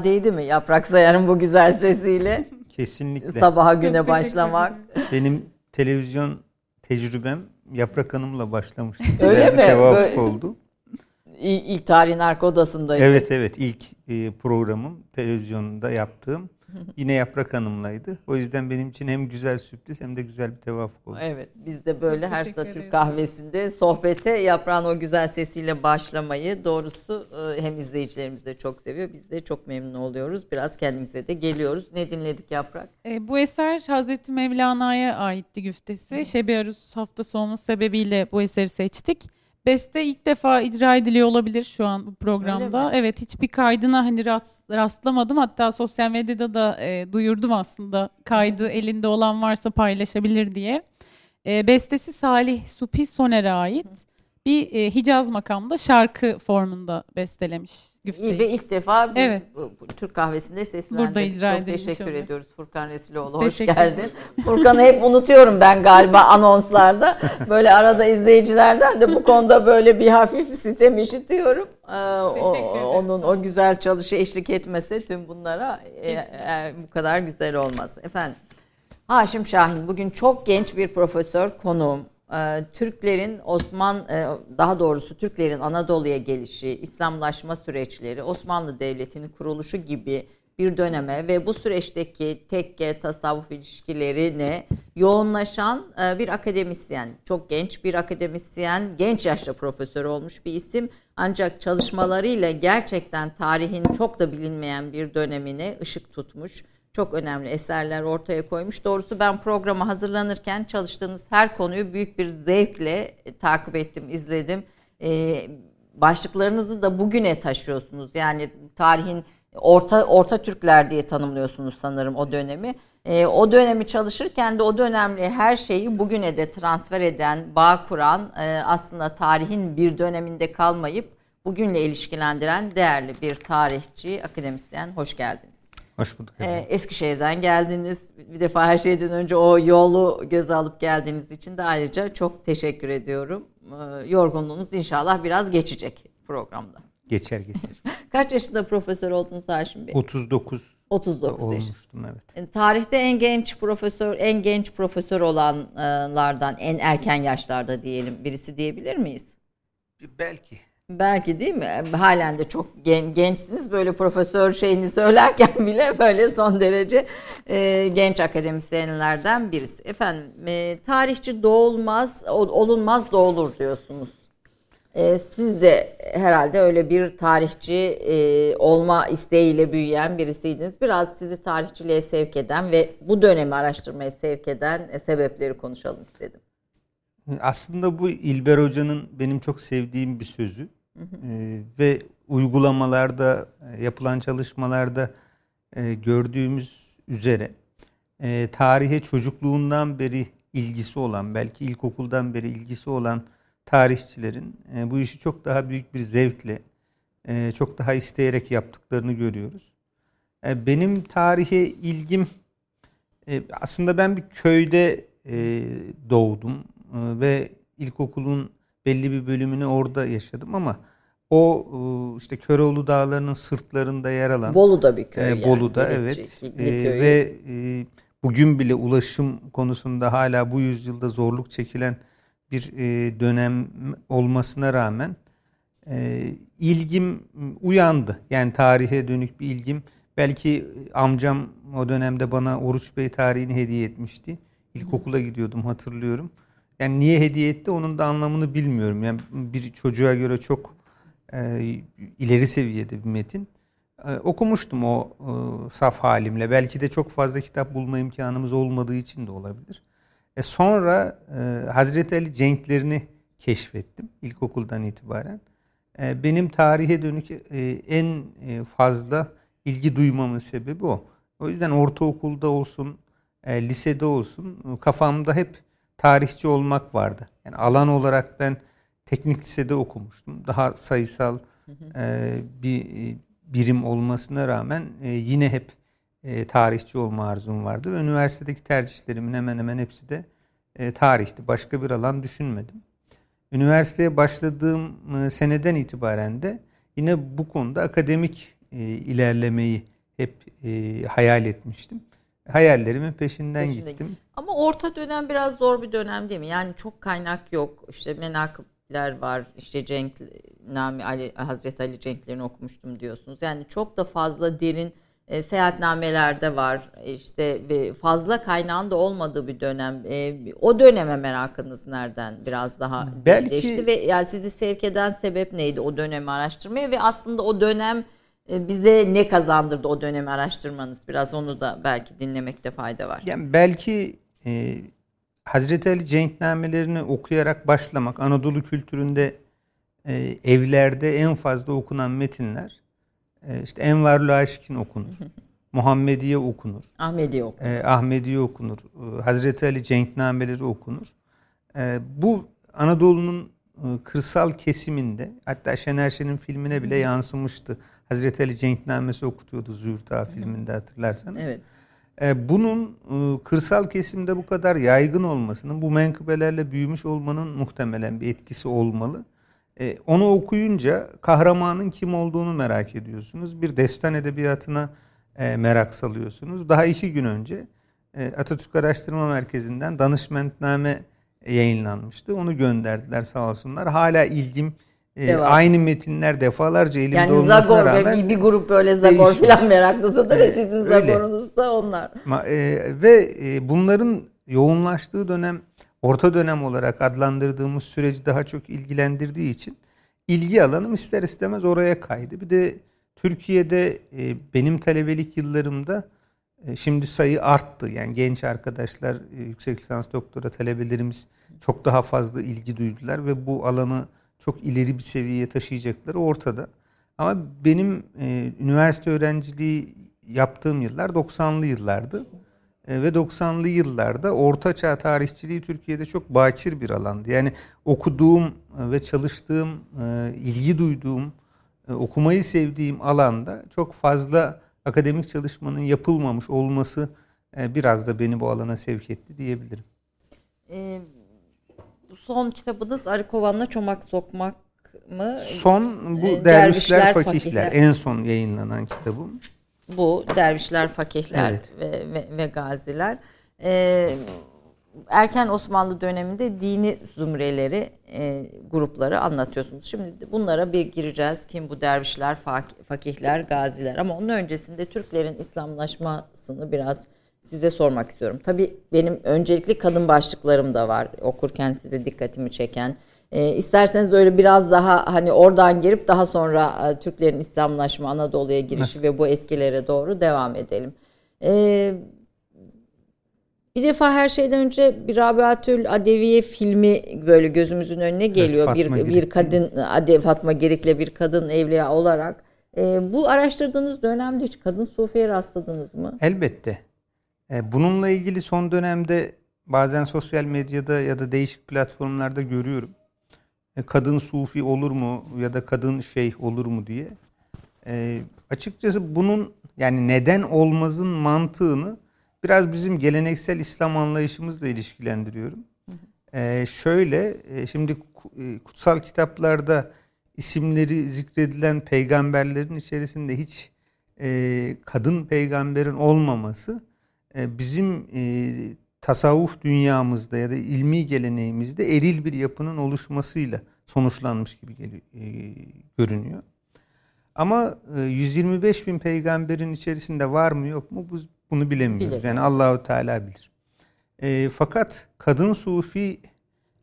yorgunluğa değdi mi Yaprak Sayar'ın bu güzel sesiyle? Kesinlikle. Sabaha güne başlamak. Benim televizyon tecrübem Yaprak Hanım'la başlamıştı. Öyle mi? Böyle... oldu. İlk, ilk tarihin arka odasındaydı. Evet evet ilk e, programım televizyonda yaptığım Yine Yaprak Hanım'laydı. O yüzden benim için hem güzel sürpriz hem de güzel bir tevafuk oldu. Evet biz de böyle Çok her Türk kahvesinde sohbete Yaprağın o güzel sesiyle başlamayı doğrusu e, hem izleyicilerimiz de çok seviyor. Biz de çok memnun oluyoruz. Biraz kendimize de geliyoruz. Ne dinledik Yaprak? E, bu eser Hazreti Mevlana'ya aitti güftesi. Şebi Arus haftası olması sebebiyle bu eseri seçtik. Beste ilk defa icra ediliyor olabilir şu an bu programda. Evet hiçbir kaydına hani rast, rastlamadım. Hatta sosyal medyada da e, duyurdum aslında. Kaydı elinde olan varsa paylaşabilir diye. E, bestesi Salih Supi Soner'e ait. Bir e, Hicaz makamda şarkı formunda bestelemiş güfteyi. Ve ilk defa biz evet. bu, bu, Türk kahvesinde seslendirdik. Burada icra Çok teşekkür oluyor. ediyoruz Furkan Resuloğlu. Hoş geldin. Furkan'ı hep unutuyorum ben galiba anonslarda. Böyle arada izleyicilerden de bu konuda böyle bir hafif sitem işitiyorum. Ee, o, onun o güzel çalışı eşlik etmese tüm bunlara e, e, bu kadar güzel olmaz. Efendim Haşim Şahin bugün çok genç bir profesör konuğum. Ee, Türklerin Osman e, daha doğrusu Türklerin Anadolu'ya gelişi, İslamlaşma süreçleri, Osmanlı Devleti'nin kuruluşu gibi bir döneme ve bu süreçteki tekke tasavvuf ilişkilerine yoğunlaşan e, bir akademisyen. Çok genç bir akademisyen, genç yaşta profesör olmuş bir isim. Ancak çalışmalarıyla gerçekten tarihin çok da bilinmeyen bir dönemine ışık tutmuş çok önemli eserler ortaya koymuş. Doğrusu ben programa hazırlanırken çalıştığınız her konuyu büyük bir zevkle takip ettim, izledim. Ee, başlıklarınızı da bugüne taşıyorsunuz. Yani tarihin orta orta Türkler diye tanımlıyorsunuz sanırım o dönemi. E, o dönemi çalışırken de o dönemli her şeyi bugüne de transfer eden, bağ kuran, e, aslında tarihin bir döneminde kalmayıp bugünle ilişkilendiren değerli bir tarihçi, akademisyen. Hoş geldiniz. Hoş bulduk. Ee, Eskişehir'den geldiniz. Bir defa her şeyden önce o yolu göze alıp geldiğiniz için de ayrıca çok teşekkür ediyorum. Ee, yorgunluğunuz inşallah biraz geçecek programda. Geçer geçer. Kaç yaşında profesör oldunuz Haşim Bey? 39 39 olmuştum evet. E, tarihte en genç profesör, en genç profesör olanlardan en erken yaşlarda diyelim birisi diyebilir miyiz? Belki. Belki değil mi? Halen de çok gen, gençsiniz. Böyle profesör şeyini söylerken bile böyle son derece e, genç akademisyenlerden birisi. Efendim e, tarihçi doğulmaz, olunmaz doğulur diyorsunuz. E, siz de herhalde öyle bir tarihçi e, olma isteğiyle büyüyen birisiydiniz. Biraz sizi tarihçiliğe sevk eden ve bu dönemi araştırmaya sevk eden e, sebepleri konuşalım istedim. Aslında bu İlber Hoca'nın benim çok sevdiğim bir sözü. Ee, ve uygulamalarda yapılan çalışmalarda e, gördüğümüz üzere e, tarihe çocukluğundan beri ilgisi olan belki ilkokuldan beri ilgisi olan tarihçilerin e, bu işi çok daha büyük bir zevkle e, çok daha isteyerek yaptıklarını görüyoruz. E, benim tarihe ilgim e, aslında ben bir köyde e, doğdum e, ve ilkokulun belli bir bölümünü orada yaşadım ama o e, işte Köroğlu Dağları'nın sırtlarında yer alan Bolu'da bir köy. E, yani, Bolu'da evet. E, ve e, bugün bile ulaşım konusunda hala bu yüzyılda zorluk çekilen bir e, dönem olmasına rağmen e, ilgim uyandı. Yani tarihe dönük bir ilgim. Belki amcam o dönemde bana Oruç Bey tarihini hediye etmişti. İlkokula gidiyordum hatırlıyorum. Yani niye hediye etti onun da anlamını bilmiyorum. Yani bir çocuğa göre çok e, ileri seviyede bir metin. E, okumuştum o e, saf halimle. Belki de çok fazla kitap bulma imkanımız olmadığı için de olabilir. E sonra e, Hazreti Ali cenklerini keşfettim ilkokuldan itibaren. E, benim tarihe dönük e, en e, fazla ilgi duymamın sebebi o. O yüzden ortaokulda olsun, e, lisede olsun kafamda hep tarihçi olmak vardı. Yani alan olarak ben teknik lisede okumuştum. Daha sayısal e, bir birim olmasına rağmen e, yine hep e, tarihçi olma arzum vardı. Ve üniversitedeki tercihlerimin hemen hemen hepsi de e, tarihti. Başka bir alan düşünmedim. Üniversiteye başladığım e, seneden itibaren de yine bu konuda akademik e, ilerlemeyi hep e, hayal etmiştim hayallerimin peşinden Peşinde. gittim. Ama orta dönem biraz zor bir dönem değil mi? Yani çok kaynak yok. İşte menakıpler var. İşte Cenk Nami Ali Hazreti Ali Cenklerini okumuştum diyorsunuz. Yani çok da fazla derin e, seyahatnameler de var. İşte ve fazla kaynağın da olmadığı bir dönem. E, o döneme merakınız nereden biraz daha Belki... geçti ve yani sizi sevk eden sebep neydi o dönemi araştırmaya ve aslında o dönem bize ne kazandırdı o dönemi araştırmanız? Biraz onu da belki dinlemekte fayda var. Yani belki e, Hazreti Ali cenknamelerini okuyarak başlamak Anadolu kültüründe e, evlerde en fazla okunan metinler e, işte Envarul Aşikin okunur. Muhammediye okunur. Ahmediye okunur. E, Ahmediye okunur. E, Hazreti Ali cenknameleri okunur. E, bu Anadolu'nun e, kırsal kesiminde hatta Şener Şen'in filmine bile yansımıştı. Hazreti Ali cenknamesi okutuyordu Züğürt Ağa filminde hatırlarsanız. Evet. E, bunun e, kırsal kesimde bu kadar yaygın olmasının, bu menkıbelerle büyümüş olmanın muhtemelen bir etkisi olmalı. Onu okuyunca kahramanın kim olduğunu merak ediyorsunuz. Bir destan edebiyatına merak salıyorsunuz. Daha iki gün önce Atatürk Araştırma Merkezi'nden danışmentname yayınlanmıştı. Onu gönderdiler sağ olsunlar. Hala ilgim e, aynı metinler defalarca elimde yani olmasına Zagor rağmen bir, bir grup böyle Zagor falan meraklısıdır ya sizin Zagor'unuz da onlar. Ma, e, ve e, bunların yoğunlaştığı dönem orta dönem olarak adlandırdığımız süreci daha çok ilgilendirdiği için ilgi alanım ister istemez oraya kaydı. Bir de Türkiye'de e, benim talebelik yıllarımda E, şimdi sayı arttı. Yani genç arkadaşlar, e, yüksek lisans doktora talebelerimiz çok daha fazla ilgi duydular ve bu alanı çok ileri bir seviyeye taşıyacakları ortada. Ama benim e, üniversite öğrenciliği yaptığım yıllar 90'lı yıllardı. E, ve 90'lı yıllarda Orta Çağ tarihçiliği Türkiye'de çok bakir bir alandı. Yani okuduğum ve çalıştığım, e, ilgi duyduğum, e, okumayı sevdiğim alanda çok fazla akademik çalışmanın yapılmamış olması e, biraz da beni bu alana sevk etti diyebilirim. E, son kitabınız Arı Kovan'la Çomak Sokmak mı? Son bu e, Dervişler, Dervişler Fakihler. Fakihler en son yayınlanan kitabım. Bu Dervişler Fakihler evet. ve, ve, ve Gaziler. Ee, erken Osmanlı döneminde dini zümreleri, e, grupları anlatıyorsunuz. Şimdi bunlara bir gireceğiz. Kim bu dervişler, fakihler, gaziler. Ama onun öncesinde Türklerin İslamlaşmasını biraz size sormak istiyorum. Tabii benim öncelikli kadın başlıklarım da var. Okurken size dikkatimi çeken. E, isterseniz öyle biraz daha hani oradan girip daha sonra e, Türklerin İslamlaşma Anadolu'ya girişi Nasıl? ve bu etkilere doğru devam edelim. E, bir defa her şeyden önce bir Rabiatül Adeviye filmi böyle gözümüzün önüne geliyor. Evet, bir Girik. bir kadın Ade Fatma Girik'le bir kadın evliya olarak. E, bu araştırdığınız dönemde hiç kadın sufiye rastladınız mı? Elbette. E, bununla ilgili son dönemde bazen sosyal medyada ya da değişik platformlarda görüyorum. E, kadın sufi olur mu ya da kadın şeyh olur mu diye. E, açıkçası bunun yani neden olmazın mantığını biraz bizim geleneksel İslam anlayışımızla ilişkilendiriyorum. E, şöyle e, şimdi e, kutsal kitaplarda isimleri zikredilen peygamberlerin içerisinde hiç e, kadın peygamberin olmaması bizim e, tasavvuf dünyamızda ya da ilmi geleneğimizde eril bir yapının oluşmasıyla sonuçlanmış gibi geliyor, e, görünüyor. Ama e, 125 bin peygamberin içerisinde var mı yok mu bu, bunu bilemiyoruz. Bilemiyoruz. Yani Allahu Teala bilir. E, fakat kadın sufi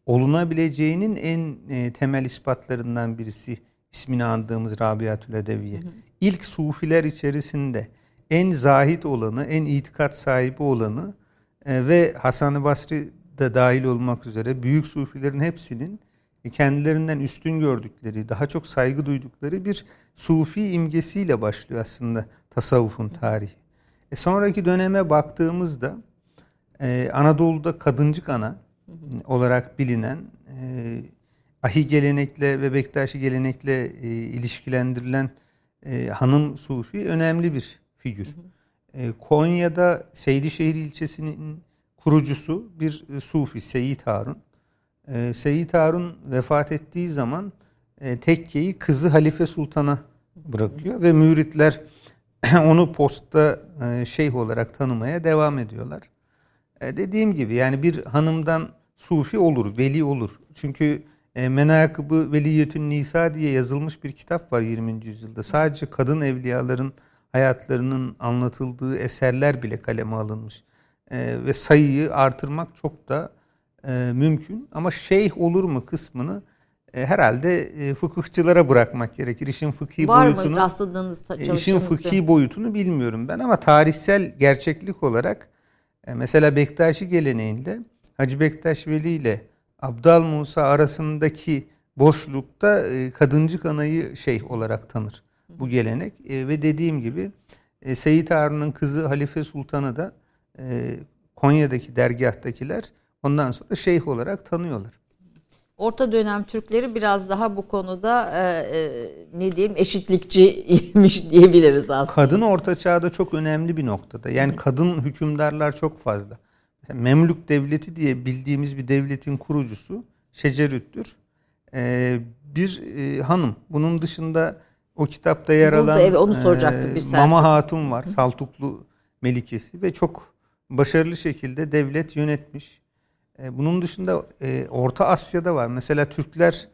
olunabileceğinin en e, temel ispatlarından birisi ismini andığımız Rabiatül Edeviye. Hı hı. İlk sufiler içerisinde en zahit olanı, en itikat sahibi olanı e, ve Hasan-ı Basri de dahil olmak üzere büyük sufilerin hepsinin kendilerinden üstün gördükleri, daha çok saygı duydukları bir sufi imgesiyle başlıyor aslında tasavvufun tarihi. E sonraki döneme baktığımızda e, Anadolu'da kadıncık ana olarak bilinen e, ahi gelenekle ve Bektaşi gelenekle e, ilişkilendirilen e, hanım sufi önemli bir figür. E, Konya'da Seydişehir ilçesinin kurucusu bir e, sufi Seyit Harun. E, Seyit Harun vefat ettiği zaman e, tekkeyi kızı Halife Sultan'a bırakıyor ve müritler onu posta e, şeyh olarak tanımaya devam ediyorlar. E, dediğim gibi yani bir hanımdan sufi olur, veli olur. Çünkü e, Menakıbı Veliyetün Nisa diye yazılmış bir kitap var 20. yüzyılda. Sadece kadın evliyaların hayatlarının anlatıldığı eserler bile kaleme alınmış. E, ve sayıyı artırmak çok da e, mümkün. Ama şeyh olur mu kısmını e, herhalde e, fıkıhçılara bırakmak gerekir. İşin fıkhi Var boyutunu. Var mı rastladığınız e, İşin fıkhi boyutunu bilmiyorum ben ama tarihsel gerçeklik olarak e, mesela Bektaşi geleneğinde Hacı Bektaş Veli ile Abdal Musa arasındaki boşlukta e, kadıncık anayı şeyh olarak tanır bu gelenek. E, ve dediğim gibi e, Seyit Harun'un kızı Halife Sultan'ı da e, Konya'daki dergahtakiler ondan sonra şeyh olarak tanıyorlar. Orta dönem Türkleri biraz daha bu konuda e, e, ne diyeyim eşitlikçiymiş diyebiliriz aslında. Kadın orta çağda çok önemli bir noktada. Yani kadın hükümdarlar çok fazla. Mesela Memlük devleti diye bildiğimiz bir devletin kurucusu Şecerüt'tür. E, bir e, hanım. Bunun dışında o kitapta yer Burada, alan evet, onu soracaktım, bir e, Mama Hatun var. Saltuklu Melikesi ve çok başarılı şekilde devlet yönetmiş. E, bunun dışında e, Orta Asya'da var. Mesela Türkler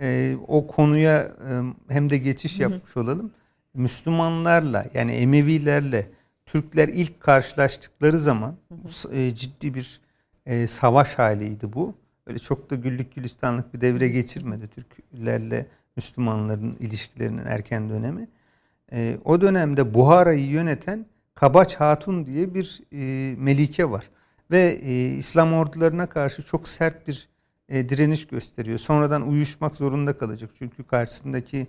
e, o konuya e, hem de geçiş yapmış olalım. Müslümanlarla yani Emevilerle Türkler ilk karşılaştıkları zaman e, ciddi bir e, savaş haliydi bu. Öyle çok da güllük gülistanlık bir devre geçirmedi Türklerle Müslümanların ilişkilerinin erken dönemi. E, o dönemde Buhara'yı yöneten Kabaç Hatun diye bir e, melike var. Ve e, İslam ordularına karşı çok sert bir e, direniş gösteriyor. Sonradan uyuşmak zorunda kalacak. Çünkü karşısındaki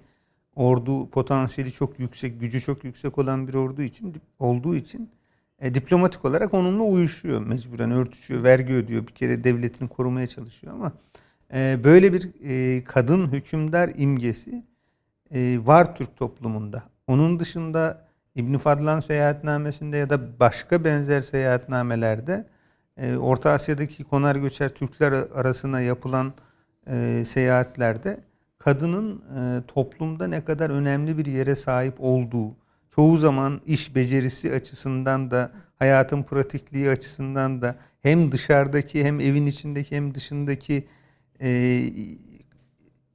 ordu potansiyeli çok yüksek, gücü çok yüksek olan bir ordu için olduğu için e, diplomatik olarak onunla uyuşuyor mecburen örtüşüyor, vergi ödüyor. Bir kere devletini korumaya çalışıyor ama e, böyle bir e, kadın hükümdar imgesi e, var Türk toplumunda. Onun dışında İbn Fadlan seyahatnamesinde ya da başka benzer seyahatnamelerde e, Orta Asya'daki konar göçer Türkler arasına yapılan seyahatlerde kadının toplumda ne kadar önemli bir yere sahip olduğu, çoğu zaman iş becerisi açısından da hayatın pratikliği açısından da hem dışarıdaki hem evin içindeki hem dışındaki e,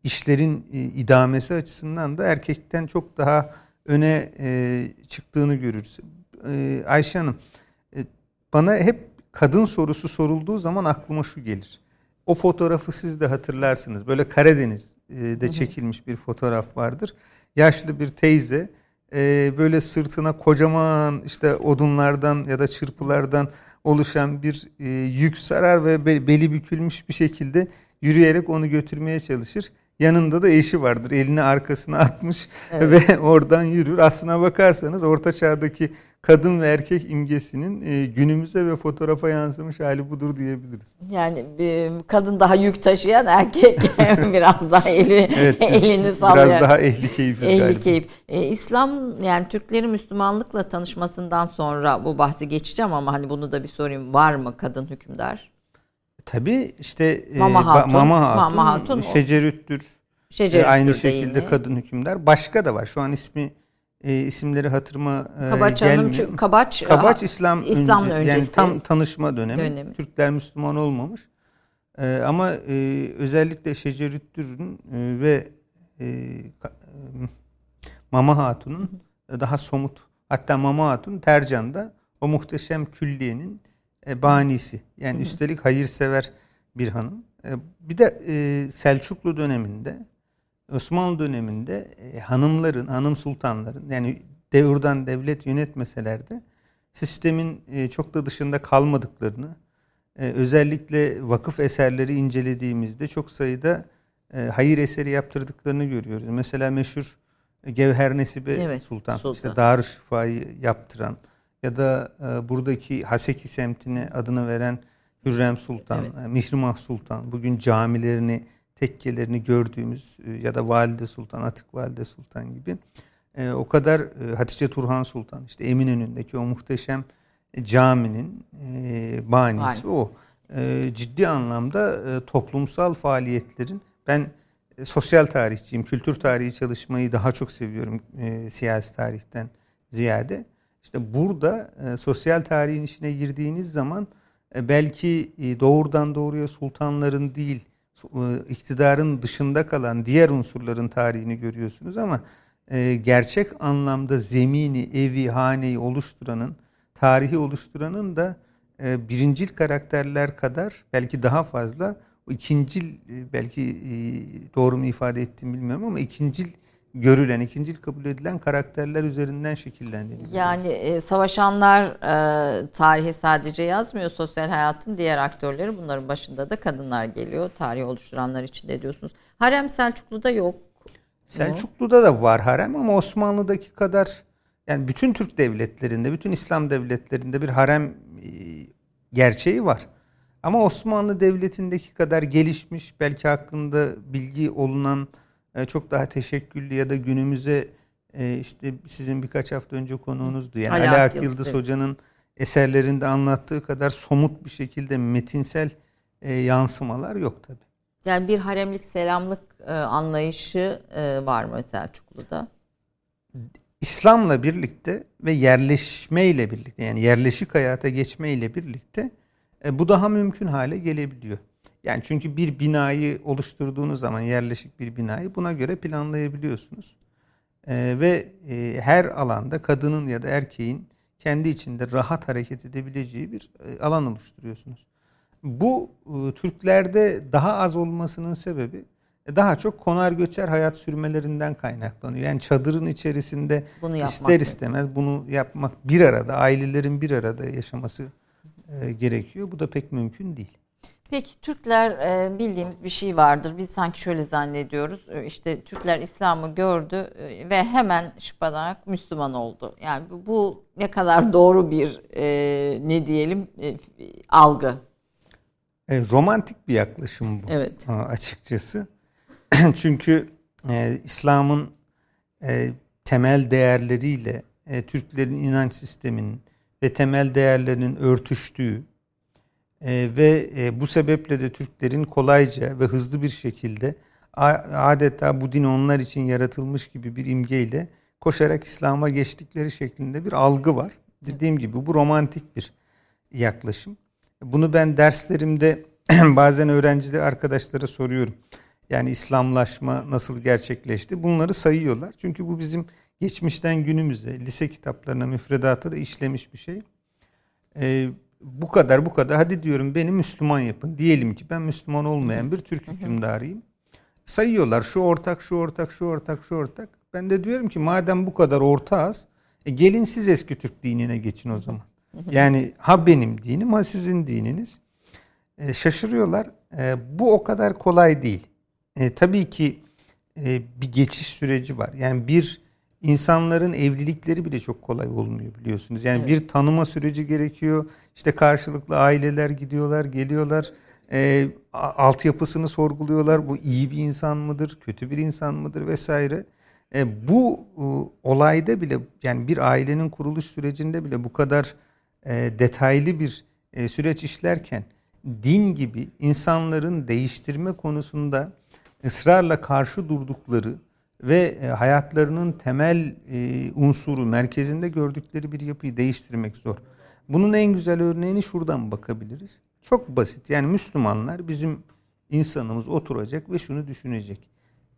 işlerin e, idamesi açısından da erkekten çok daha öne e, çıktığını görürüz. E, Ayşe Hanım e, bana hep kadın sorusu sorulduğu zaman aklıma şu gelir. O fotoğrafı siz de hatırlarsınız. Böyle Karadeniz'de çekilmiş bir fotoğraf vardır. Yaşlı bir teyze e, böyle sırtına kocaman işte odunlardan ya da çırpılardan oluşan bir e, yük sarar ve beli bükülmüş bir şekilde yürüyerek onu götürmeye çalışır. Yanında da eşi vardır. Elini arkasına atmış evet. ve oradan yürür. Aslına bakarsanız orta çağdaki kadın ve erkek imgesinin e, günümüze ve fotoğrafa yansımış hali budur diyebiliriz. Yani bir kadın daha yük taşıyan erkek biraz daha eli evet, elini sallayan. Biraz daha ehli ehli galiba. Keyif. E, İslam yani Türklerin Müslümanlıkla tanışmasından sonra bu bahsi geçeceğim ama hani bunu da bir sorayım. Var mı kadın hükümdar? Tabii işte e, Mama Hatun, Mama Hatun, Mama Hatun Şecerüttür. Şecerüttür e, aynı şekilde yine. kadın hükümdar. Başka da var. Şu an ismi e, isimleri hatırıma e, Kabaç gelmiyor. Hanım, Kabaç, Kabaç İslam, İslam önce, öncesi. Yani tam tanışma dönemi. dönemi. Türkler Müslüman olmamış. E, ama e, özellikle Şecerüttür'ün e, ve e, e, Mama Hatun'un daha somut. Hatta Mama Hatun Tercan'da o muhteşem külliyenin e, banisi. Yani Hı. üstelik hayırsever bir hanım. E, bir de e, Selçuklu döneminde Osmanlı döneminde e, hanımların, hanım sultanların yani devurdan devlet yönetmeseler de sistemin e, çok da dışında kalmadıklarını e, özellikle vakıf eserleri incelediğimizde çok sayıda e, hayır eseri yaptırdıklarını görüyoruz. Mesela meşhur Gevher Nesibe evet, Sultan, Sultan. işte Darüşşifa'yı yaptıran ya da e, buradaki Haseki semtine adını veren Hürrem Sultan, evet. E, Mihrimah Sultan, bugün camilerini, tekkelerini gördüğümüz e, ya da Valide Sultan, Atık Valide Sultan gibi e, o kadar e, Hatice Turhan Sultan, işte Eminönü'ndeki o muhteşem caminin e, banisi Aynen. o. E, ciddi anlamda e, toplumsal faaliyetlerin ben e, sosyal tarihçiyim, kültür tarihi çalışmayı daha çok seviyorum e, siyasi tarihten ziyade. İşte burada e, sosyal tarihin içine girdiğiniz zaman e, belki e, doğrudan doğruya sultanların değil, e, iktidarın dışında kalan diğer unsurların tarihini görüyorsunuz ama e, gerçek anlamda zemini, evi, haneyi oluşturanın, tarihi oluşturanın da e, birincil karakterler kadar belki daha fazla ikincil e, belki e, doğru mu ifade ettiğimi bilmiyorum ama ikincil görülen, ikincil kabul edilen karakterler üzerinden şekillendiriyor. Yani e, savaşanlar e, tarihi sadece yazmıyor, sosyal hayatın diğer aktörleri bunların başında da kadınlar geliyor. Tarihi oluşturanlar içinde diyorsunuz. Harem Selçuklu'da yok. Selçuklu'da da var harem ama Osmanlı'daki kadar yani bütün Türk devletlerinde, bütün İslam devletlerinde bir harem e, gerçeği var. Ama Osmanlı Devleti'ndeki kadar gelişmiş, belki hakkında bilgi olunan çok daha teşekküllü ya da günümüze e, işte sizin birkaç hafta önce konuğunuzdu. Yani Ali, Ali Ak Yıldız Hoca'nın eserlerinde anlattığı kadar somut bir şekilde metinsel e, yansımalar yok tabi. Yani bir haremlik selamlık e, anlayışı e, var mı Selçuklu'da? İslam'la birlikte ve yerleşmeyle birlikte yani yerleşik hayata geçmeyle birlikte e, bu daha mümkün hale gelebiliyor. Yani çünkü bir binayı oluşturduğunuz zaman yerleşik bir binayı buna göre planlayabiliyorsunuz. Ee, ve e, her alanda kadının ya da erkeğin kendi içinde rahat hareket edebileceği bir e, alan oluşturuyorsunuz. Bu e, Türklerde daha az olmasının sebebi daha çok konar göçer hayat sürmelerinden kaynaklanıyor. Yani çadırın içerisinde bunu ister istemez bunu yapmak bir arada ailelerin bir arada yaşaması e, gerekiyor. Bu da pek mümkün değil. Peki Türkler e, bildiğimiz bir şey vardır. Biz sanki şöyle zannediyoruz. E, işte Türkler İslam'ı gördü e, ve hemen şıpadanak Müslüman oldu. Yani bu ne kadar doğru bir ne diyelim algı. romantik bir yaklaşım bu. Evet. Açıkçası. Çünkü İslam'ın temel değerleriyle Türklerin inanç sisteminin ve temel değerlerinin örtüştüğü e, ve e, bu sebeple de Türklerin kolayca ve hızlı bir şekilde adeta bu din onlar için yaratılmış gibi bir imgeyle koşarak İslam'a geçtikleri şeklinde bir algı var. Dediğim gibi bu romantik bir yaklaşım. Bunu ben derslerimde bazen öğrencide arkadaşlara soruyorum. Yani İslamlaşma nasıl gerçekleşti? Bunları sayıyorlar. Çünkü bu bizim geçmişten günümüze, lise kitaplarına, müfredata da işlemiş bir şey. Ee, bu kadar bu kadar hadi diyorum beni Müslüman yapın. Diyelim ki ben Müslüman olmayan bir Türk hükümdarıyım. Sayıyorlar şu ortak şu ortak şu ortak şu ortak. Ben de diyorum ki madem bu kadar ortağız e gelin siz eski Türk dinine geçin o zaman. Yani ha benim dinim ha sizin dininiz. E, şaşırıyorlar. E, bu o kadar kolay değil. E, tabii ki e, bir geçiş süreci var. Yani bir insanların evlilikleri bile çok kolay olmuyor biliyorsunuz. Yani evet. bir tanıma süreci gerekiyor. İşte karşılıklı aileler gidiyorlar, geliyorlar. E, altyapısını sorguluyorlar. Bu iyi bir insan mıdır, kötü bir insan mıdır vesaire. E, bu e, olayda bile yani bir ailenin kuruluş sürecinde bile bu kadar e, detaylı bir e, süreç işlerken din gibi insanların değiştirme konusunda ısrarla karşı durdukları ve e, hayatlarının temel e, unsuru merkezinde gördükleri bir yapıyı değiştirmek zor. Bunun en güzel örneğini şuradan bakabiliriz. Çok basit. Yani Müslümanlar bizim insanımız oturacak ve şunu düşünecek.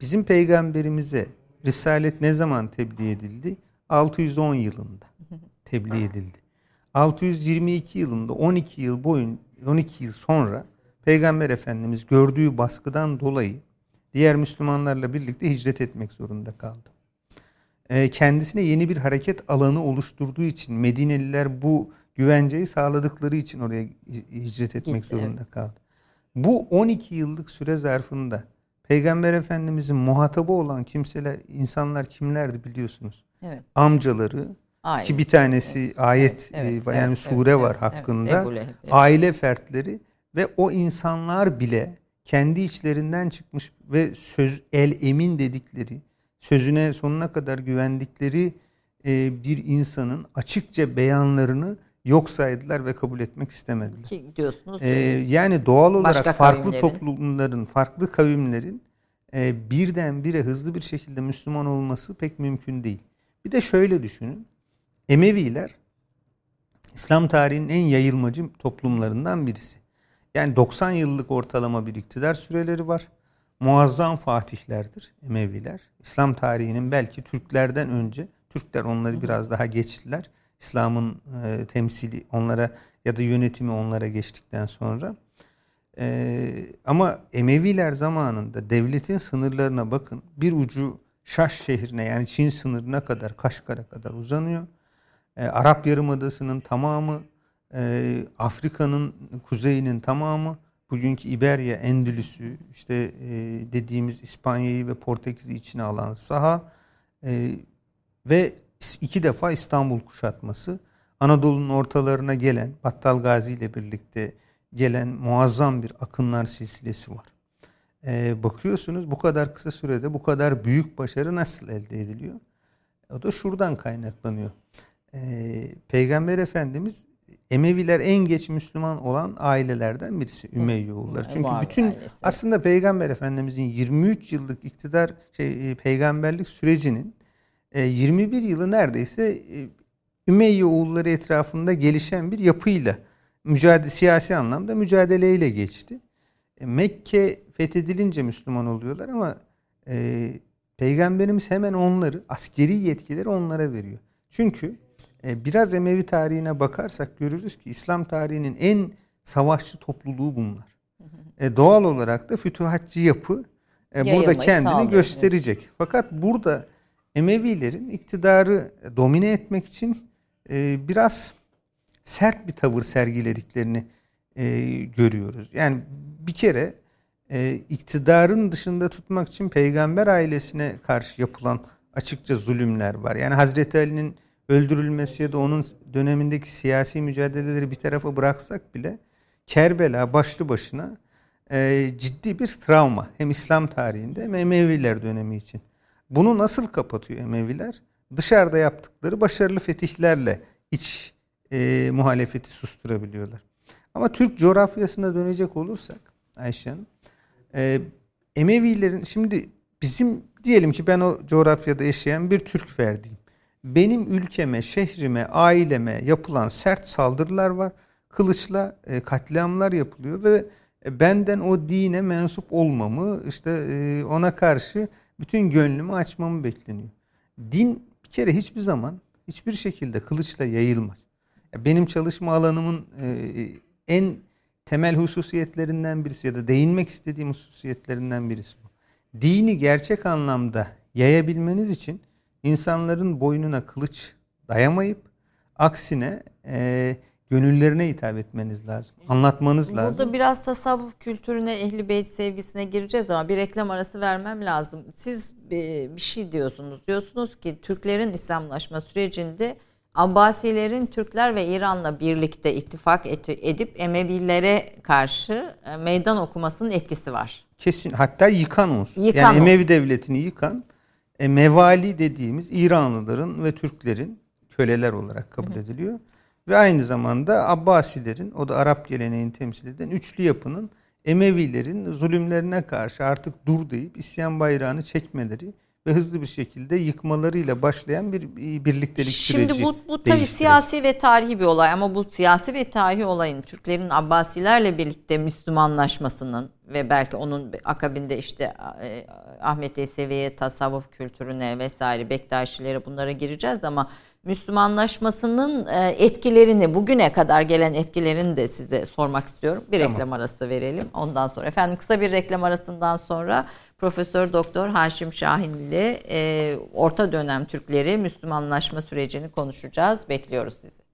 Bizim peygamberimize Risalet ne zaman tebliğ edildi? 610 yılında tebliğ edildi. 622 yılında 12 yıl boyun 12 yıl sonra Peygamber Efendimiz gördüğü baskıdan dolayı diğer Müslümanlarla birlikte hicret etmek zorunda kaldı. E, kendisine yeni bir hareket alanı oluşturduğu için Medineliler bu güvenceyi sağladıkları için oraya hicret etmek Gitti, zorunda evet. kaldı. Bu 12 yıllık süre zarfında Peygamber Efendimizin muhatabı olan kimseler, insanlar kimlerdi biliyorsunuz? Evet. Amcaları, Aile. ki bir tanesi evet. ayet evet. Evet. yani evet. sure evet. var hakkında. Evet. Aile fertleri ve o insanlar bile kendi içlerinden çıkmış ve söz el emin dedikleri, sözüne sonuna kadar güvendikleri e, bir insanın açıkça beyanlarını yok saydılar ve kabul etmek istemediler. Ki diyorsunuz. Ee, yani doğal olarak farklı kavimlerin. toplumların, farklı kavimlerin e, birdenbire hızlı bir şekilde Müslüman olması pek mümkün değil. Bir de şöyle düşünün. Emeviler İslam tarihinin en yayılmacı toplumlarından birisi. Yani 90 yıllık ortalama bir iktidar süreleri var. Muazzam fatihlerdir Emeviler. İslam tarihinin belki Türklerden önce, Türkler onları biraz daha geçtiler. İslam'ın e, temsili onlara ya da yönetimi onlara geçtikten sonra. E, ama Emeviler zamanında devletin sınırlarına bakın. Bir ucu Şaş şehrine yani Çin sınırına kadar, Kaşgar'a kadar uzanıyor. E, Arap Yarımadası'nın tamamı e, Afrika'nın kuzeyinin tamamı bugünkü İberya, Endülüs'ü işte e, dediğimiz İspanya'yı ve Portekiz'i içine alan saha e, ve iki defa İstanbul kuşatması Anadolu'nun ortalarına gelen Battal Gazi ile birlikte gelen muazzam bir akınlar silsilesi var. Ee, bakıyorsunuz bu kadar kısa sürede bu kadar büyük başarı nasıl elde ediliyor? O da şuradan kaynaklanıyor. Ee, Peygamber Efendimiz Emeviler en geç Müslüman olan ailelerden birisi Ümeyyoğulları. Çünkü bütün ailesi. aslında Peygamber Efendimizin 23 yıllık iktidar şey e, peygamberlik sürecinin 21 e, yılı neredeyse e, Ümeyye oğulları etrafında gelişen bir yapıyla mücadele siyasi anlamda mücadeleyle geçti. Mekke fethedilince Müslüman oluyorlar ama e, Peygamberimiz hemen onları askeri yetkileri onlara veriyor. Çünkü biraz Emevi tarihine bakarsak görürüz ki İslam tarihinin en savaşçı topluluğu bunlar. E, doğal olarak da fütuhatçı yapı e, burada kendini gösterecek. Fakat burada Emevilerin iktidarı domine etmek için e, biraz sert bir tavır sergilediklerini e, görüyoruz. Yani bir kere e, iktidarın dışında tutmak için peygamber ailesine karşı yapılan açıkça zulümler var. Yani Hazreti Ali'nin öldürülmesi ya da onun dönemindeki siyasi mücadeleleri bir tarafa bıraksak bile Kerbela başlı başına e, ciddi bir travma hem İslam tarihinde hem Emeviler dönemi için. Bunu nasıl kapatıyor Emeviler? Dışarıda yaptıkları başarılı fetihlerle iç e, muhalefeti susturabiliyorlar. Ama Türk coğrafyasına dönecek olursak Ayşe Hanım, e, Emevilerin şimdi bizim diyelim ki ben o coğrafyada yaşayan bir Türk ferdiyim. Benim ülkeme, şehrime, aileme yapılan sert saldırılar var. Kılıçla e, katliamlar yapılıyor ve e, benden o dine mensup olmamı, işte e, ona karşı bütün gönlümü açmamı bekleniyor. Din bir kere hiçbir zaman hiçbir şekilde kılıçla yayılmaz. Benim çalışma alanımın e, en temel hususiyetlerinden birisi ya da değinmek istediğim hususiyetlerinden birisi bu. Dini gerçek anlamda yayabilmeniz için insanların boynuna kılıç dayamayıp aksine e, gönüllerine hitap etmeniz lazım. Anlatmanız Burada lazım. Burada biraz tasavvuf kültürüne, ehli beyt sevgisine gireceğiz ama bir reklam arası vermem lazım. Siz bir şey diyorsunuz. Diyorsunuz ki Türklerin İslamlaşma sürecinde Abbasilerin Türkler ve İran'la birlikte ittifak edip Emevilere karşı e, meydan okumasının etkisi var. Kesin. Hatta yıkan unsur. Yıkan yani Emevi devletini yıkan e, mevali dediğimiz İranlıların ve Türklerin köleler olarak kabul ediliyor. Ve aynı zamanda Abbasilerin o da Arap geleneğini temsil eden üçlü yapının Emevilerin zulümlerine karşı artık dur deyip isyan bayrağını çekmeleri ve hızlı bir şekilde yıkmalarıyla başlayan bir birliktelik Şimdi süreci Şimdi bu, bu tabii siyasi ve tarihi bir olay ama bu siyasi ve tarihi olayın Türklerin Abbasilerle birlikte Müslümanlaşmasının ve belki onun akabinde işte e, Ahmet Yesevi'ye, tasavvuf kültürüne vesaire Bektaşilere bunlara gireceğiz ama Müslümanlaşmasının e, etkilerini bugüne kadar gelen etkilerini de size sormak istiyorum. Bir tamam. reklam arası verelim. Ondan sonra efendim kısa bir reklam arasından sonra Profesör Doktor Haşim Şahin ile e, orta dönem Türkleri Müslümanlaşma sürecini konuşacağız. Bekliyoruz sizi.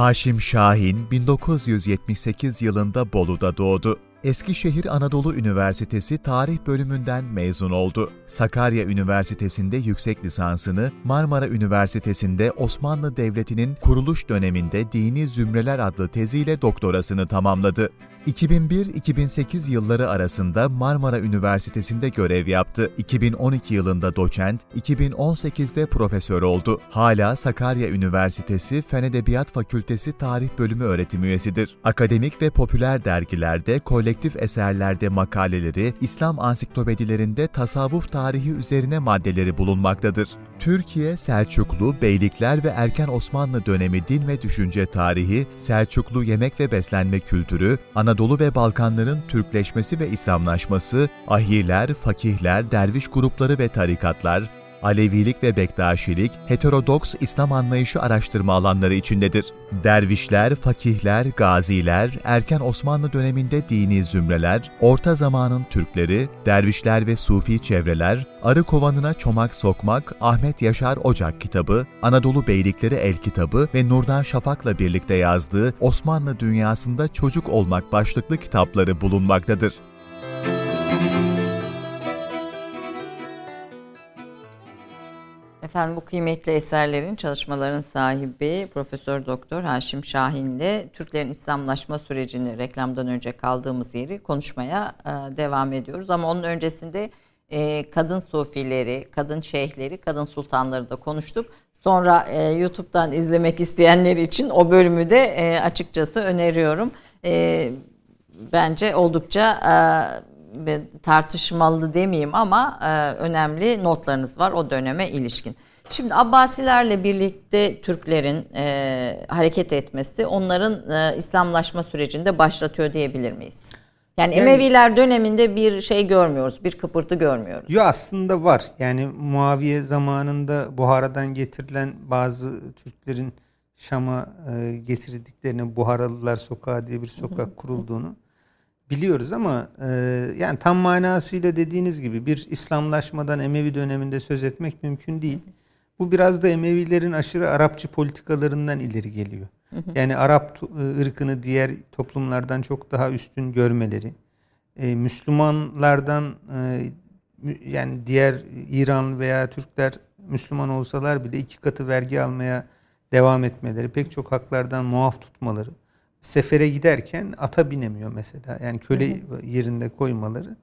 Haşim Şahin 1978 yılında Bolu'da doğdu. Eskişehir Anadolu Üniversitesi Tarih Bölümünden mezun oldu. Sakarya Üniversitesi'nde yüksek lisansını, Marmara Üniversitesi'nde Osmanlı Devleti'nin kuruluş döneminde Dini Zümreler adlı teziyle doktorasını tamamladı. 2001-2008 yılları arasında Marmara Üniversitesi'nde görev yaptı. 2012 yılında doçent, 2018'de profesör oldu. Hala Sakarya Üniversitesi Fen Edebiyat Fakültesi Tarih Bölümü öğretim üyesidir. Akademik ve popüler dergilerde, kolektif eserlerde makaleleri, İslam ansiklopedilerinde tasavvuf tarihi üzerine maddeleri bulunmaktadır. Türkiye, Selçuklu, Beylikler ve Erken Osmanlı dönemi din ve düşünce tarihi, Selçuklu yemek ve beslenme kültürü, Anadolu ve Balkanların Türkleşmesi ve İslamlaşması, ahiler, fakihler, derviş grupları ve tarikatlar, Alevilik ve Bektaşilik, heterodoks İslam anlayışı araştırma alanları içindedir. Dervişler, fakihler, gaziler, erken Osmanlı döneminde dini zümreler, orta zamanın Türkleri, dervişler ve sufi çevreler, Arı Kovanına Çomak Sokmak, Ahmet Yaşar Ocak kitabı, Anadolu Beylikleri El kitabı ve Nurdan Şafak'la birlikte yazdığı Osmanlı Dünyasında Çocuk Olmak başlıklı kitapları bulunmaktadır. Efendim bu kıymetli eserlerin çalışmaların sahibi Profesör Doktor Haşim Şahin ile Türklerin İslamlaşma sürecini reklamdan önce kaldığımız yeri konuşmaya e, devam ediyoruz. Ama onun öncesinde e, kadın sufileri, kadın şeyhleri, kadın sultanları da konuştuk. Sonra e, YouTube'dan izlemek isteyenler için o bölümü de açıkçası öneriyorum. Bence oldukça tartışmalı demeyeyim ama e, önemli notlarınız var o döneme ilişkin. Şimdi Abbasilerle birlikte Türklerin e, hareket etmesi onların e, İslamlaşma sürecinde başlatıyor diyebilir miyiz? Yani, yani Emeviler döneminde bir şey görmüyoruz, bir kıpırtı görmüyoruz. Yok aslında var. Yani Muaviye zamanında Buhara'dan getirilen bazı Türklerin Şam'a e, getirdiklerini Buharalılar Sokağı diye bir sokak kurulduğunu biliyoruz ama e, yani tam manasıyla dediğiniz gibi bir İslamlaşmadan Emevi döneminde söz etmek mümkün değil. Bu biraz da Emevilerin aşırı Arapçı politikalarından ileri geliyor. Yani Arap e, ırkını diğer toplumlardan çok daha üstün görmeleri, e, Müslümanlardan e, yani diğer İran veya Türkler Müslüman olsalar bile iki katı vergi almaya devam etmeleri, pek çok haklardan muaf tutmaları, sefere giderken ata binemiyor mesela. Yani köle yerinde koymaları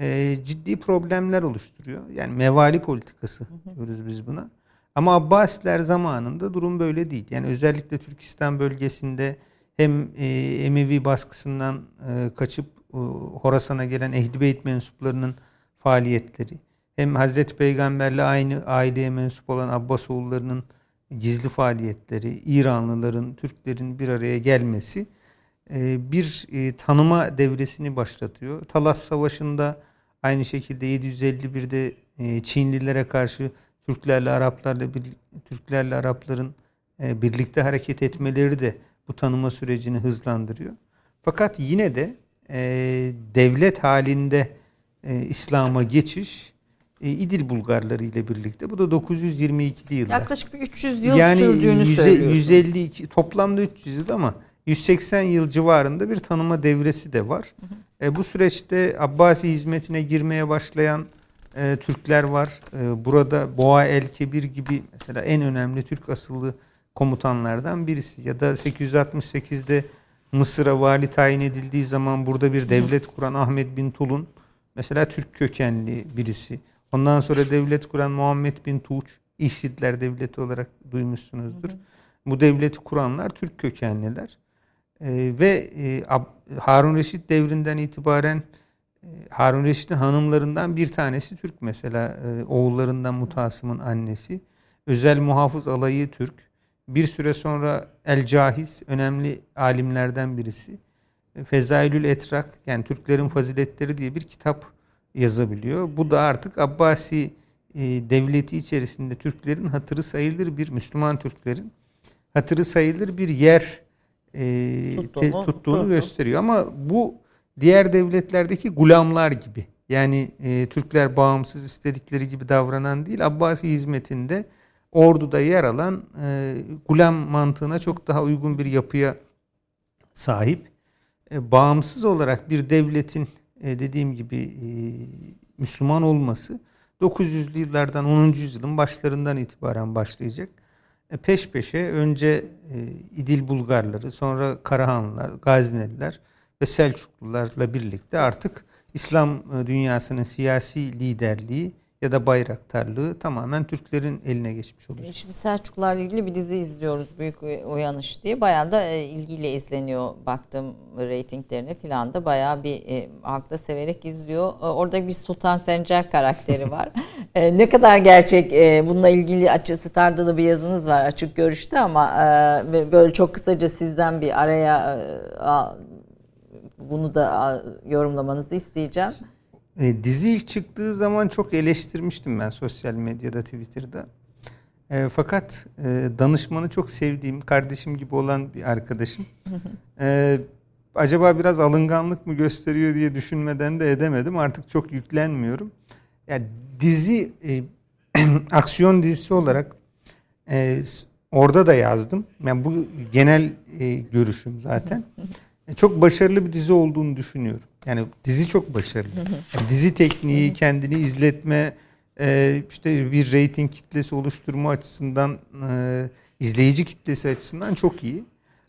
e, ciddi problemler oluşturuyor. Yani mevali politikası diyoruz biz buna. Ama Abbasiler zamanında durum böyle değil. Yani özellikle Türkistan bölgesinde hem e, Emevi baskısından e, kaçıp e, Horasan'a gelen Ehli Beyt mensuplarının faaliyetleri, hem Hazreti Peygamberle aynı aileye mensup olan Abbasoğullarının gizli faaliyetleri, İranlıların, Türklerin bir araya gelmesi e, bir e, tanıma devresini başlatıyor. Talas Savaşı'nda aynı şekilde 751'de e, Çinlilere karşı Türklerle Araplarla Türklerle Arapların birlikte hareket etmeleri de bu tanıma sürecini hızlandırıyor. Fakat yine de devlet halinde İslam'a geçiş e, İdil Bulgarları ile birlikte. Bu da 922'li yıllar. Yaklaşık bir 300 yıl yani sürdüğünü 100, söylüyorsun. 152 toplamda 300 yıl ama 180 yıl civarında bir tanıma devresi de var. Hı hı. E, bu süreçte Abbasi hizmetine girmeye başlayan e, Türkler var. E, burada Boğa El Kebir gibi mesela en önemli Türk asıllı komutanlardan birisi. Ya da 868'de Mısır'a vali tayin edildiği zaman burada bir devlet kuran Ahmet bin Tulun mesela Türk kökenli birisi. Ondan sonra devlet kuran Muhammed bin Tuğç, İşitler Devleti olarak duymuşsunuzdur. Hı hı. Bu devleti kuranlar Türk kökenliler. Ee, ve e, Harun Reşit devrinden itibaren e, Harun Reşit'in hanımlarından bir tanesi Türk mesela. E, oğullarından Mutasım'ın annesi. Özel muhafız alayı Türk. Bir süre sonra El Cahiz önemli alimlerden birisi. E, Fezailül Etrak yani Türklerin faziletleri diye bir kitap yazabiliyor. Bu da artık Abbasi e, devleti içerisinde Türklerin hatırı sayılır bir Müslüman Türklerin hatırı sayılır bir yer e, te, tuttuğunu gösteriyor. Ama bu diğer devletlerdeki gulamlar gibi. Yani e, Türkler bağımsız istedikleri gibi davranan değil. Abbasi hizmetinde orduda yer alan e, gulam mantığına çok daha uygun bir yapıya sahip. E, bağımsız olarak bir devletin e, dediğim gibi e, Müslüman olması 900'lü yıllardan 10. yüzyılın başlarından itibaren başlayacak. E, peş peşe önce İdil Bulgarları, sonra Karahanlılar, Gazneliler ve Selçuklularla birlikte artık İslam dünyasının siyasi liderliği ya da bayraktarlığı tamamen Türklerin eline geçmiş oluyor. Şimdi Selçuklularla ilgili bir dizi izliyoruz Büyük Uyanış diye. Bayağı da e, ilgiyle izleniyor. Baktım reytinglerine filan da bayağı bir e, halkta severek izliyor. E, orada bir Sultan Sencer karakteri var. e, ne kadar gerçek bununla ilgili açı Star'da da bir yazınız var açık görüşte ama böyle çok kısaca sizden bir araya bunu da yorumlamanızı isteyeceğim. E, dizi ilk çıktığı zaman çok eleştirmiştim ben sosyal medyada, Twitter'da. E, fakat e, danışmanı çok sevdiğim, kardeşim gibi olan bir arkadaşım. E, acaba biraz alınganlık mı gösteriyor diye düşünmeden de edemedim. Artık çok yüklenmiyorum. Yani dizi, e, aksiyon dizisi olarak e, orada da yazdım. Yani bu genel e, görüşüm zaten. E, çok başarılı bir dizi olduğunu düşünüyorum. Yani dizi çok başarılı. Yani dizi tekniği, kendini izletme, e, işte bir reyting kitlesi oluşturma açısından, e, izleyici kitlesi açısından çok iyi.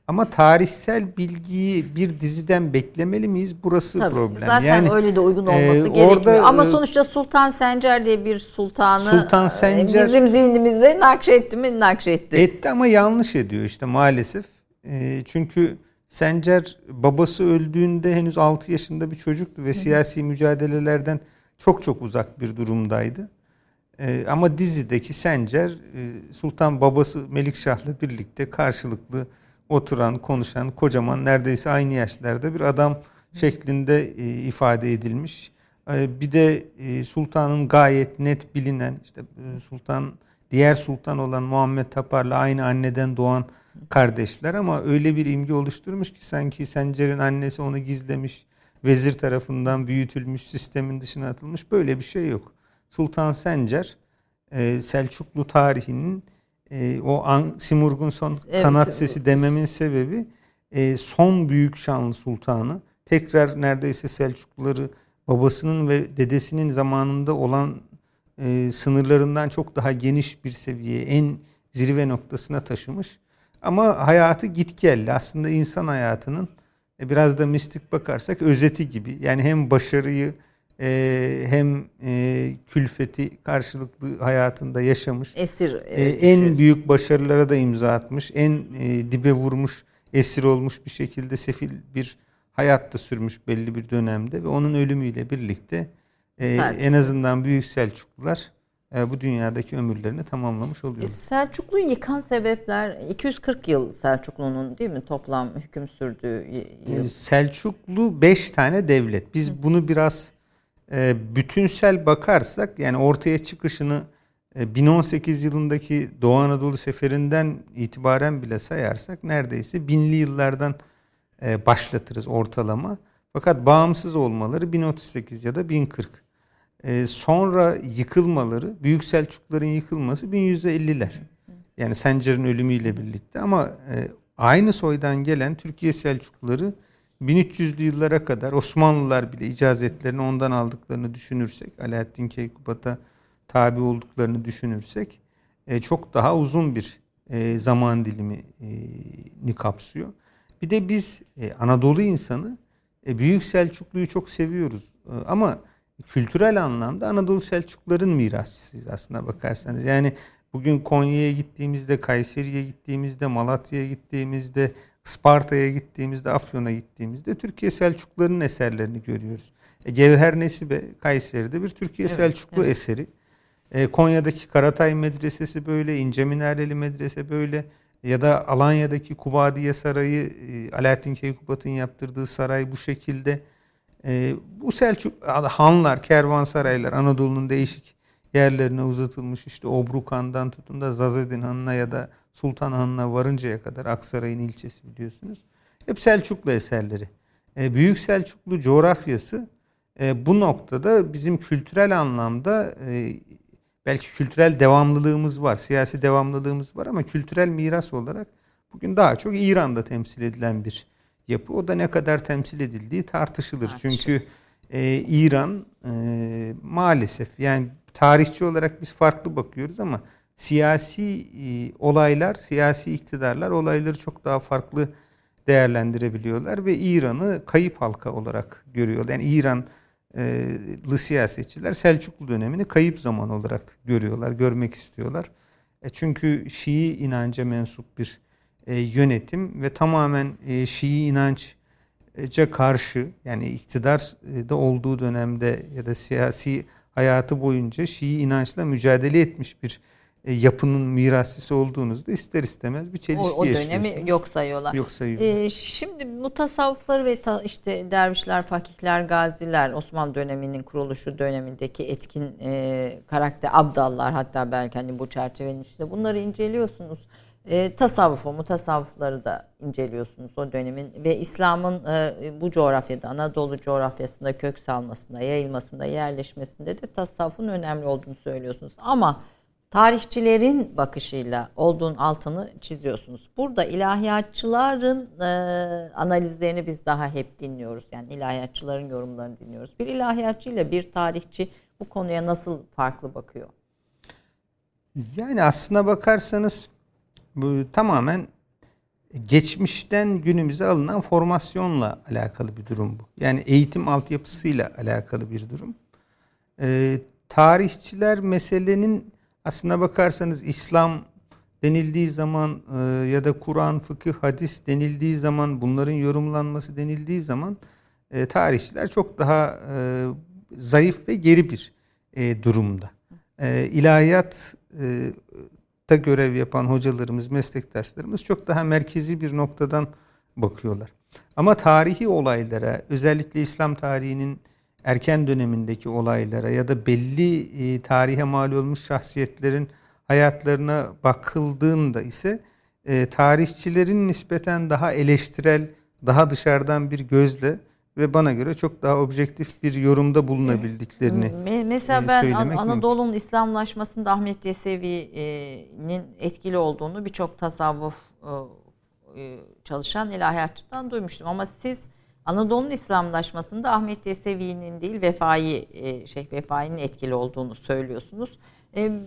Ama tarihsel bilgiyi bir diziden beklemeli miyiz? Burası Tabii, problem. Zaten yani, öyle de uygun olması e, gerekmiyor. Orada, Ama sonuçta Sultan Sencer diye bir sultanı Sultan Sencer, bizim zihnimizde nakşetti mi nakşetti. Etti ama yanlış ediyor işte maalesef. E, çünkü Sencer babası öldüğünde henüz 6 yaşında bir çocuktu ve siyasi mücadelelerden çok çok uzak bir durumdaydı. Ee, ama dizideki Sencer e, Sultan babası Melikşah'la birlikte karşılıklı oturan, konuşan, kocaman neredeyse aynı yaşlarda bir adam şeklinde e, ifade edilmiş. E, bir de e, sultanın gayet net bilinen işte e, sultan diğer sultan olan Muhammed Tapar'la aynı anneden doğan kardeşler ama öyle bir imge oluşturmuş ki sanki Sencer'in annesi onu gizlemiş, vezir tarafından büyütülmüş, sistemin dışına atılmış böyle bir şey yok. Sultan Sencer e, Selçuklu tarihinin e, o an, Simurg'un son evet, kanat sesi dememin sebebi e, son büyük şanlı sultanı tekrar neredeyse Selçukluları babasının ve dedesinin zamanında olan e, sınırlarından çok daha geniş bir seviyeye en zirve noktasına taşımış. Ama hayatı gitgelli. Aslında insan hayatının e, biraz da mistik bakarsak özeti gibi. Yani hem başarıyı e, hem e, külfeti karşılıklı hayatında yaşamış. Esir. E, en büyük başarılara da imza atmış. En e, dibe vurmuş, esir olmuş bir şekilde sefil bir hayatta sürmüş belli bir dönemde ve onun ölümüyle birlikte e, en azından Büyük Selçuklular e, bu dünyadaki ömürlerini tamamlamış oluyor. E, Selçuklu'yu yıkan sebepler 240 yıl Selçuklu'nun değil mi toplam hüküm sürdüğü yıl? E, Selçuklu 5 tane devlet. Biz Hı. bunu biraz e, bütünsel bakarsak yani ortaya çıkışını e, 1018 yılındaki Doğu Anadolu seferinden itibaren bile sayarsak neredeyse binli yıllardan e, başlatırız ortalama. Fakat bağımsız olmaları 1038 ya da 1040. E, sonra yıkılmaları, Büyük Selçukluların yıkılması 1150'ler. Yani Sencer'in ölümüyle birlikte ama e, aynı soydan gelen Türkiye Selçukluları 1300'lü yıllara kadar Osmanlılar bile icazetlerini ondan aldıklarını düşünürsek, Alaaddin Keykubat'a tabi olduklarını düşünürsek e, çok daha uzun bir e, zaman dilimini kapsıyor. Bir de biz Anadolu insanı Büyük Selçuklu'yu çok seviyoruz. Ama kültürel anlamda Anadolu Selçukluların mirasçısıyız aslında bakarsanız. Yani bugün Konya'ya gittiğimizde, Kayseri'ye gittiğimizde, Malatya'ya gittiğimizde, Sparta'ya gittiğimizde, Afyon'a gittiğimizde Türkiye Selçuklularının eserlerini görüyoruz. E, Gevher Nesibe Kayseri'de bir Türkiye evet, Selçuklu evet. eseri. E, Konya'daki Karatay Medresesi böyle, İnce Minareli Medrese böyle ya da Alanya'daki Kubadiye Sarayı, e, Alaaddin Keykubat'ın yaptırdığı saray bu şekilde. E, bu Selçuk hanlar, kervansaraylar Anadolu'nun değişik yerlerine uzatılmış işte Obrukan'dan tutun da Zazedin Hanı'na ya da Sultan Hanı'na varıncaya kadar Aksaray'ın ilçesi biliyorsunuz. Hep Selçuklu eserleri. E, Büyük Selçuklu coğrafyası e, bu noktada bizim kültürel anlamda e, belki kültürel devamlılığımız var, siyasi devamlılığımız var ama kültürel miras olarak bugün daha çok İran'da temsil edilen bir yapı. O da ne kadar temsil edildiği tartışılır. Tartışılır. Çünkü e, İran e, maalesef yani tarihçi olarak biz farklı bakıyoruz ama siyasi e, olaylar, siyasi iktidarlar olayları çok daha farklı değerlendirebiliyorlar ve İran'ı kayıp halka olarak görüyorlar. Yani İran e, siyasetçiler Selçuklu dönemini kayıp zaman olarak görüyorlar, görmek istiyorlar. E çünkü Şii inanca mensup bir e, yönetim ve tamamen e, Şii inançca karşı yani iktidarda olduğu dönemde ya da siyasi hayatı boyunca Şii inançla mücadele etmiş bir e, yapının mirasçısı olduğunuzda ister istemez bir çelişki o, o dönemi yok sayıyorlar. Yok sayıyorlar. Ee, şimdi bu tasavvufları ve ta, işte dervişler, fakihler, gaziler Osmanlı döneminin kuruluşu dönemindeki etkin e, karakter abdallar hatta belki hani bu çerçevenin içinde bunları inceliyorsunuz. E, tasavvufu, mutasavvıfları da inceliyorsunuz o dönemin ve İslam'ın e, bu coğrafyada, Anadolu coğrafyasında kök salmasında, yayılmasında, yerleşmesinde de tasavvufun önemli olduğunu söylüyorsunuz. Ama tarihçilerin bakışıyla olduğun altını çiziyorsunuz. Burada ilahiyatçıların e, analizlerini biz daha hep dinliyoruz. Yani ilahiyatçıların yorumlarını dinliyoruz. Bir ilahiyatçı ile bir tarihçi bu konuya nasıl farklı bakıyor? Yani aslına bakarsanız bu tamamen geçmişten günümüze alınan formasyonla alakalı bir durum bu. Yani eğitim altyapısıyla alakalı bir durum. Ee, tarihçiler meselenin aslına bakarsanız İslam denildiği zaman e, ya da Kur'an, fıkıh, hadis denildiği zaman bunların yorumlanması denildiği zaman e, tarihçiler çok daha e, zayıf ve geri bir e, durumda. E, ilahiyat e, da görev yapan hocalarımız, meslektaşlarımız çok daha merkezi bir noktadan bakıyorlar. Ama tarihi olaylara, özellikle İslam tarihinin erken dönemindeki olaylara ya da belli e, tarihe mal olmuş şahsiyetlerin hayatlarına bakıldığında ise e, tarihçilerin nispeten daha eleştirel, daha dışarıdan bir gözle ve bana göre çok daha objektif bir yorumda bulunabildiklerini Mesela e, ben Anadolu'nun İslamlaşmasında Ahmet Yesevi'nin etkili olduğunu birçok tasavvuf e, e, çalışan ilahiyatçıdan duymuştum ama siz Anadolu'nun İslamlaşmasında Ahmet Yesevi'nin değil Vefai Şeyh Vefai'nin etkili olduğunu söylüyorsunuz.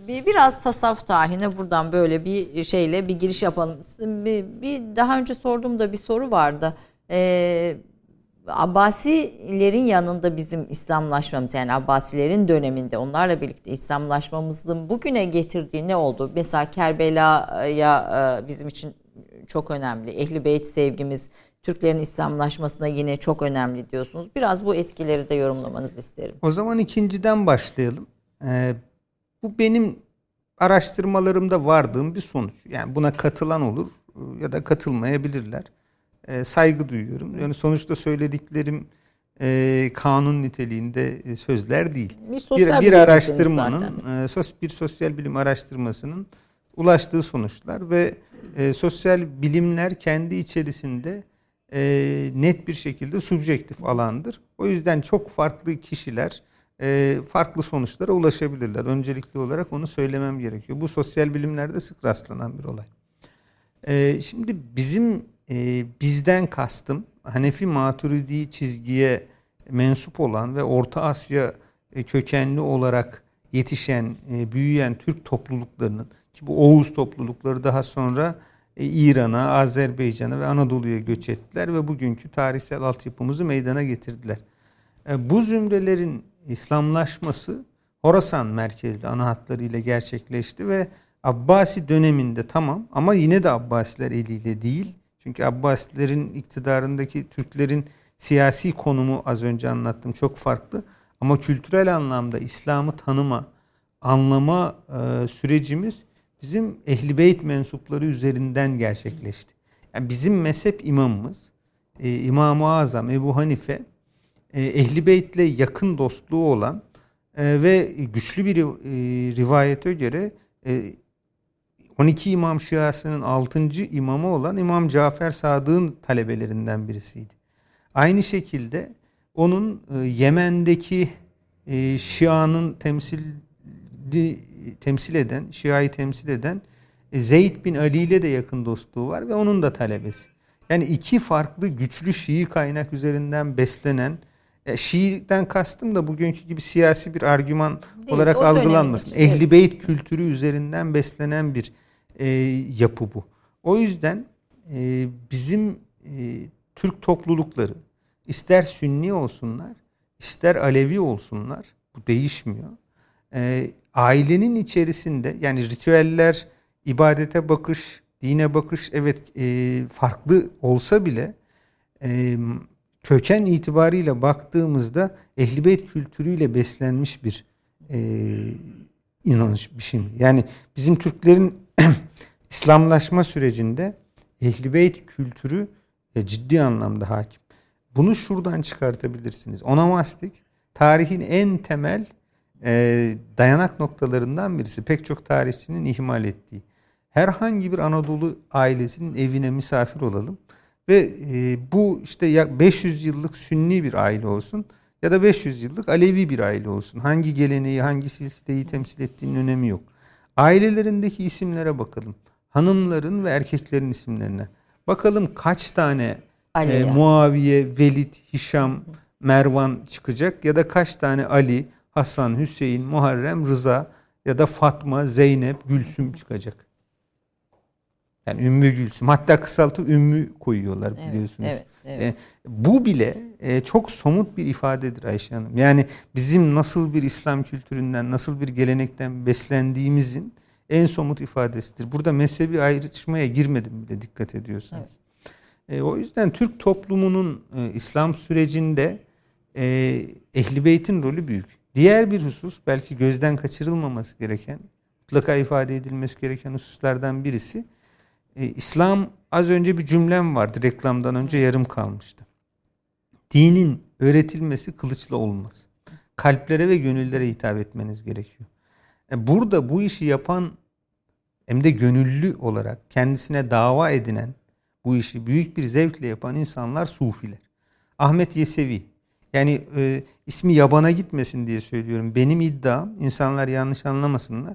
Biraz tasavvuf tarihine buradan böyle bir şeyle bir giriş yapalım. Bir, bir daha önce sorduğumda bir soru vardı. Ee, Abbasilerin yanında bizim İslamlaşmamız yani Abbasilerin döneminde onlarla birlikte İslamlaşmamızın bugüne getirdiği ne oldu? Mesela Kerbela'ya e, bizim için çok önemli. Ehli Beyt sevgimiz Türklerin İslamlaşmasına yine çok önemli diyorsunuz. Biraz bu etkileri de yorumlamanızı isterim. O zaman ikinciden başlayalım. Ee, bu benim araştırmalarımda vardığım bir sonuç. Yani buna katılan olur ya da katılmayabilirler e, saygı duyuyorum. Yani sonuçta söylediklerim e, kanun niteliğinde e, sözler değil. Bir, bir, bir araştırmanın, e, sos, bir sosyal bilim araştırmasının ulaştığı sonuçlar ve e, sosyal bilimler kendi içerisinde e, net bir şekilde subjektif alandır. O yüzden çok farklı kişiler e, farklı sonuçlara ulaşabilirler. Öncelikli olarak onu söylemem gerekiyor. Bu sosyal bilimlerde sık rastlanan bir olay. E, şimdi bizim e, bizden kastım Hanefi Maturidi çizgiye mensup olan ve Orta Asya e, kökenli olarak yetişen, e, büyüyen Türk topluluklarının ki bu Oğuz toplulukları daha sonra e, İran'a, Azerbaycan'a ve Anadolu'ya göç ettiler ve bugünkü tarihsel altyapımızı meydana getirdiler. Bu zümrelerin İslamlaşması Horasan merkezli ana hatlarıyla gerçekleşti ve Abbasi döneminde tamam ama yine de Abbasiler eliyle değil çünkü Abbasilerin iktidarındaki Türklerin siyasi konumu az önce anlattım çok farklı. Ama kültürel anlamda İslam'ı tanıma, anlama e, sürecimiz bizim Ehli Beyt mensupları üzerinden gerçekleşti. Yani bizim mezhep imamımız e, İmam-ı Azam Ebu Hanife e, Ehli Beyt'le yakın dostluğu olan e, ve güçlü bir e, rivayete göre 12 İmam Şiasının 6. imamı olan İmam Cafer Sadık'ın talebelerinden birisiydi. Aynı şekilde onun e, Yemen'deki e, Şia'nın temsil temsil eden, Şia'yı temsil eden e, Zeyd bin Ali ile de yakın dostluğu var ve onun da talebesi. Yani iki farklı güçlü Şii kaynak üzerinden beslenen e, Şii'den kastım da bugünkü gibi siyasi bir argüman Değil, olarak algılanmasın. Ehli Beyt kültürü üzerinden beslenen bir e, yapı bu. O yüzden e, bizim e, Türk toplulukları ister Sünni olsunlar, ister Alevi olsunlar, bu değişmiyor. E, ailenin içerisinde yani ritüeller, ibadete bakış, dine bakış evet e, farklı olsa bile e, köken itibariyle baktığımızda ehlibeyt kültürüyle beslenmiş bir e, inanış biçimi. Yani bizim Türklerin İslamlaşma sürecinde Ehl-i Beyt kültürü e, ciddi anlamda hakim. Bunu şuradan çıkartabilirsiniz. Onomastik tarihin en temel e, dayanak noktalarından birisi. Pek çok tarihçinin ihmal ettiği. Herhangi bir Anadolu ailesinin evine misafir olalım ve e, bu işte ya 500 yıllık Sünni bir aile olsun ya da 500 yıllık Alevi bir aile olsun. Hangi geleneği, hangi silsileyi temsil ettiğinin önemi yok. Ailelerindeki isimlere bakalım hanımların ve erkeklerin isimlerine. Bakalım kaç tane e, Muaviye, Velid, Hişam, Mervan çıkacak ya da kaç tane Ali, Hasan, Hüseyin, Muharrem, Rıza ya da Fatma, Zeynep, Gülsüm çıkacak. Yani Ümmü Gülsüm. Hatta kısaltıp Ümmü koyuyorlar biliyorsunuz. Evet, evet, evet. E, bu bile e, çok somut bir ifadedir Ayşe Hanım. Yani bizim nasıl bir İslam kültüründen, nasıl bir gelenekten beslendiğimizin en somut ifadesidir. Burada mezhebi ayrışmaya girmedim bile dikkat ediyorsanız. Evet. E, o yüzden Türk toplumunun e, İslam sürecinde e, Ehli Beyt'in rolü büyük. Diğer bir husus belki gözden kaçırılmaması gereken, mutlaka ifade edilmesi gereken hususlardan birisi. E, İslam az önce bir cümlem vardı reklamdan önce yarım kalmıştı. Dinin öğretilmesi kılıçla olmaz. Kalplere ve gönüllere hitap etmeniz gerekiyor. E, burada bu işi yapan hem de gönüllü olarak kendisine dava edinen bu işi büyük bir zevkle yapan insanlar sufiler. Ahmet Yesevi yani e, ismi yabana gitmesin diye söylüyorum. Benim iddiam insanlar yanlış anlamasınlar.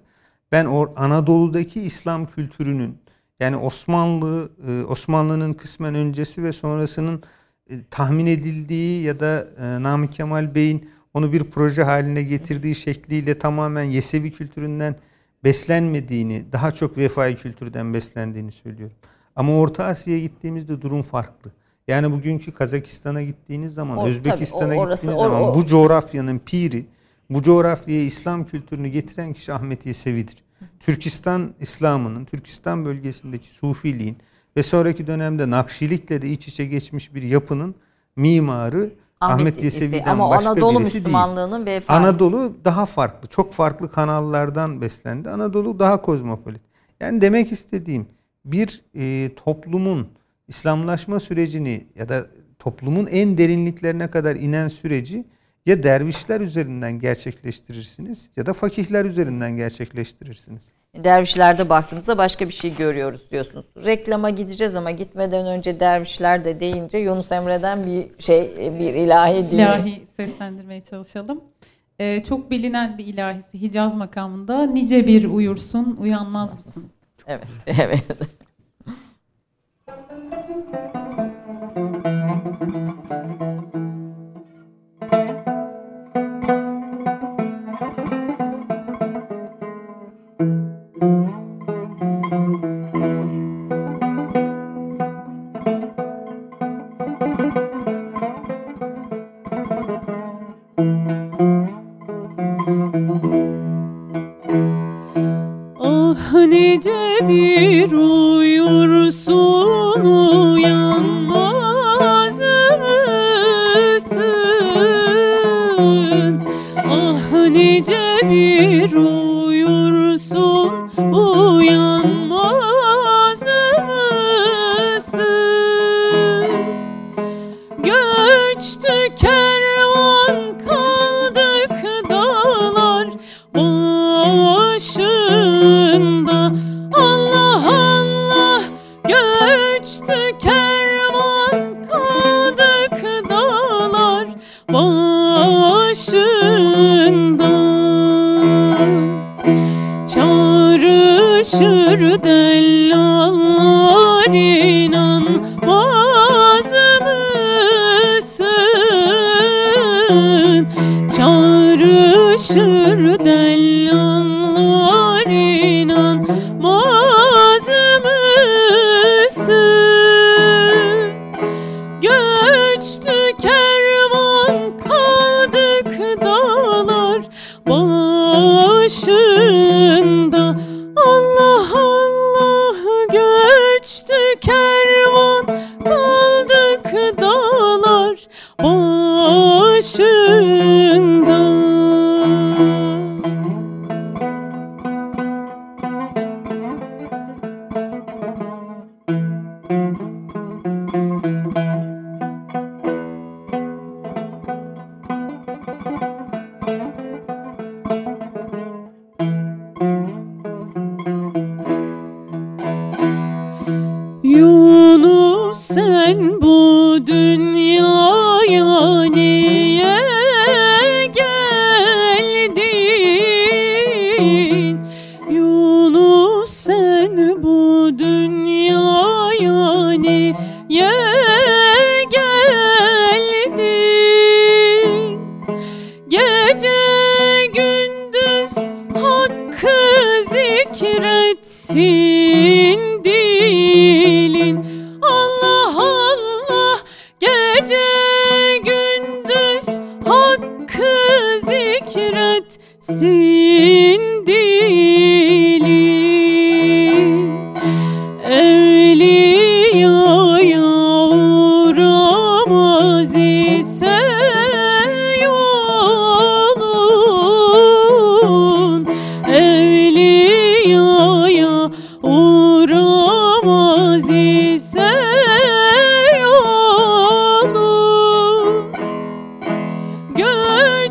Ben or Anadolu'daki İslam kültürünün yani Osmanlı e, Osmanlı'nın kısmen öncesi ve sonrasının e, tahmin edildiği ya da e, Namık Kemal Bey'in onu bir proje haline getirdiği şekliyle tamamen Yesevi kültüründen beslenmediğini, daha çok vefai kültürden beslendiğini söylüyorum. Ama Orta Asya'ya gittiğimizde durum farklı. Yani bugünkü Kazakistan'a gittiğiniz zaman, o, Özbekistan'a gittiğiniz o, zaman o, bu coğrafyanın piri, bu coğrafyaya İslam kültürünü getiren kişi Ahmet Yesevi'dir. Türkistan İslam'ının, Türkistan bölgesindeki Sufiliğin ve sonraki dönemde Nakşilikle de iç içe geçmiş bir yapının mimarı Ahmet, Ahmet Yesevi'den ama başka Anadolu birisi Müslümanlığının değil. Anadolu daha farklı. Çok farklı kanallardan beslendi. Anadolu daha kozmopolit. Yani demek istediğim bir e, toplumun İslamlaşma sürecini ya da toplumun en derinliklerine kadar inen süreci ya dervişler üzerinden gerçekleştirirsiniz ya da fakihler üzerinden gerçekleştirirsiniz. Dervişlerde baktığımızda başka bir şey görüyoruz diyorsunuz. Reklama gideceğiz ama gitmeden önce dervişler de deyince Yunus Emre'den bir şey bir ilahi diye. İlahi seslendirmeye çalışalım. Ee, çok bilinen bir ilahisi Hicaz makamında nice bir uyursun uyanmaz mısın? Evet, evet. güç tüken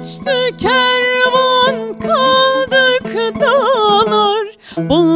Göçtü kervan kaldık dağlar. Başında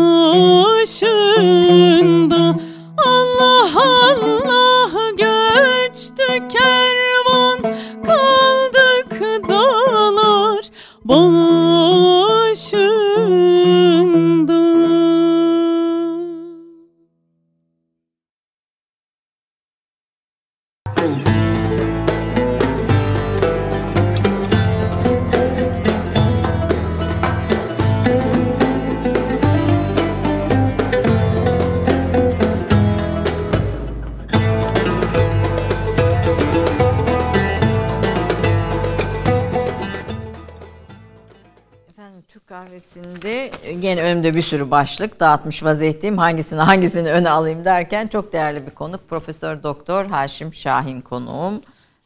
başlık dağıtmış vaziyetteyim. Hangisini hangisini öne alayım derken çok değerli bir konuk. Profesör Doktor Haşim Şahin konuğum.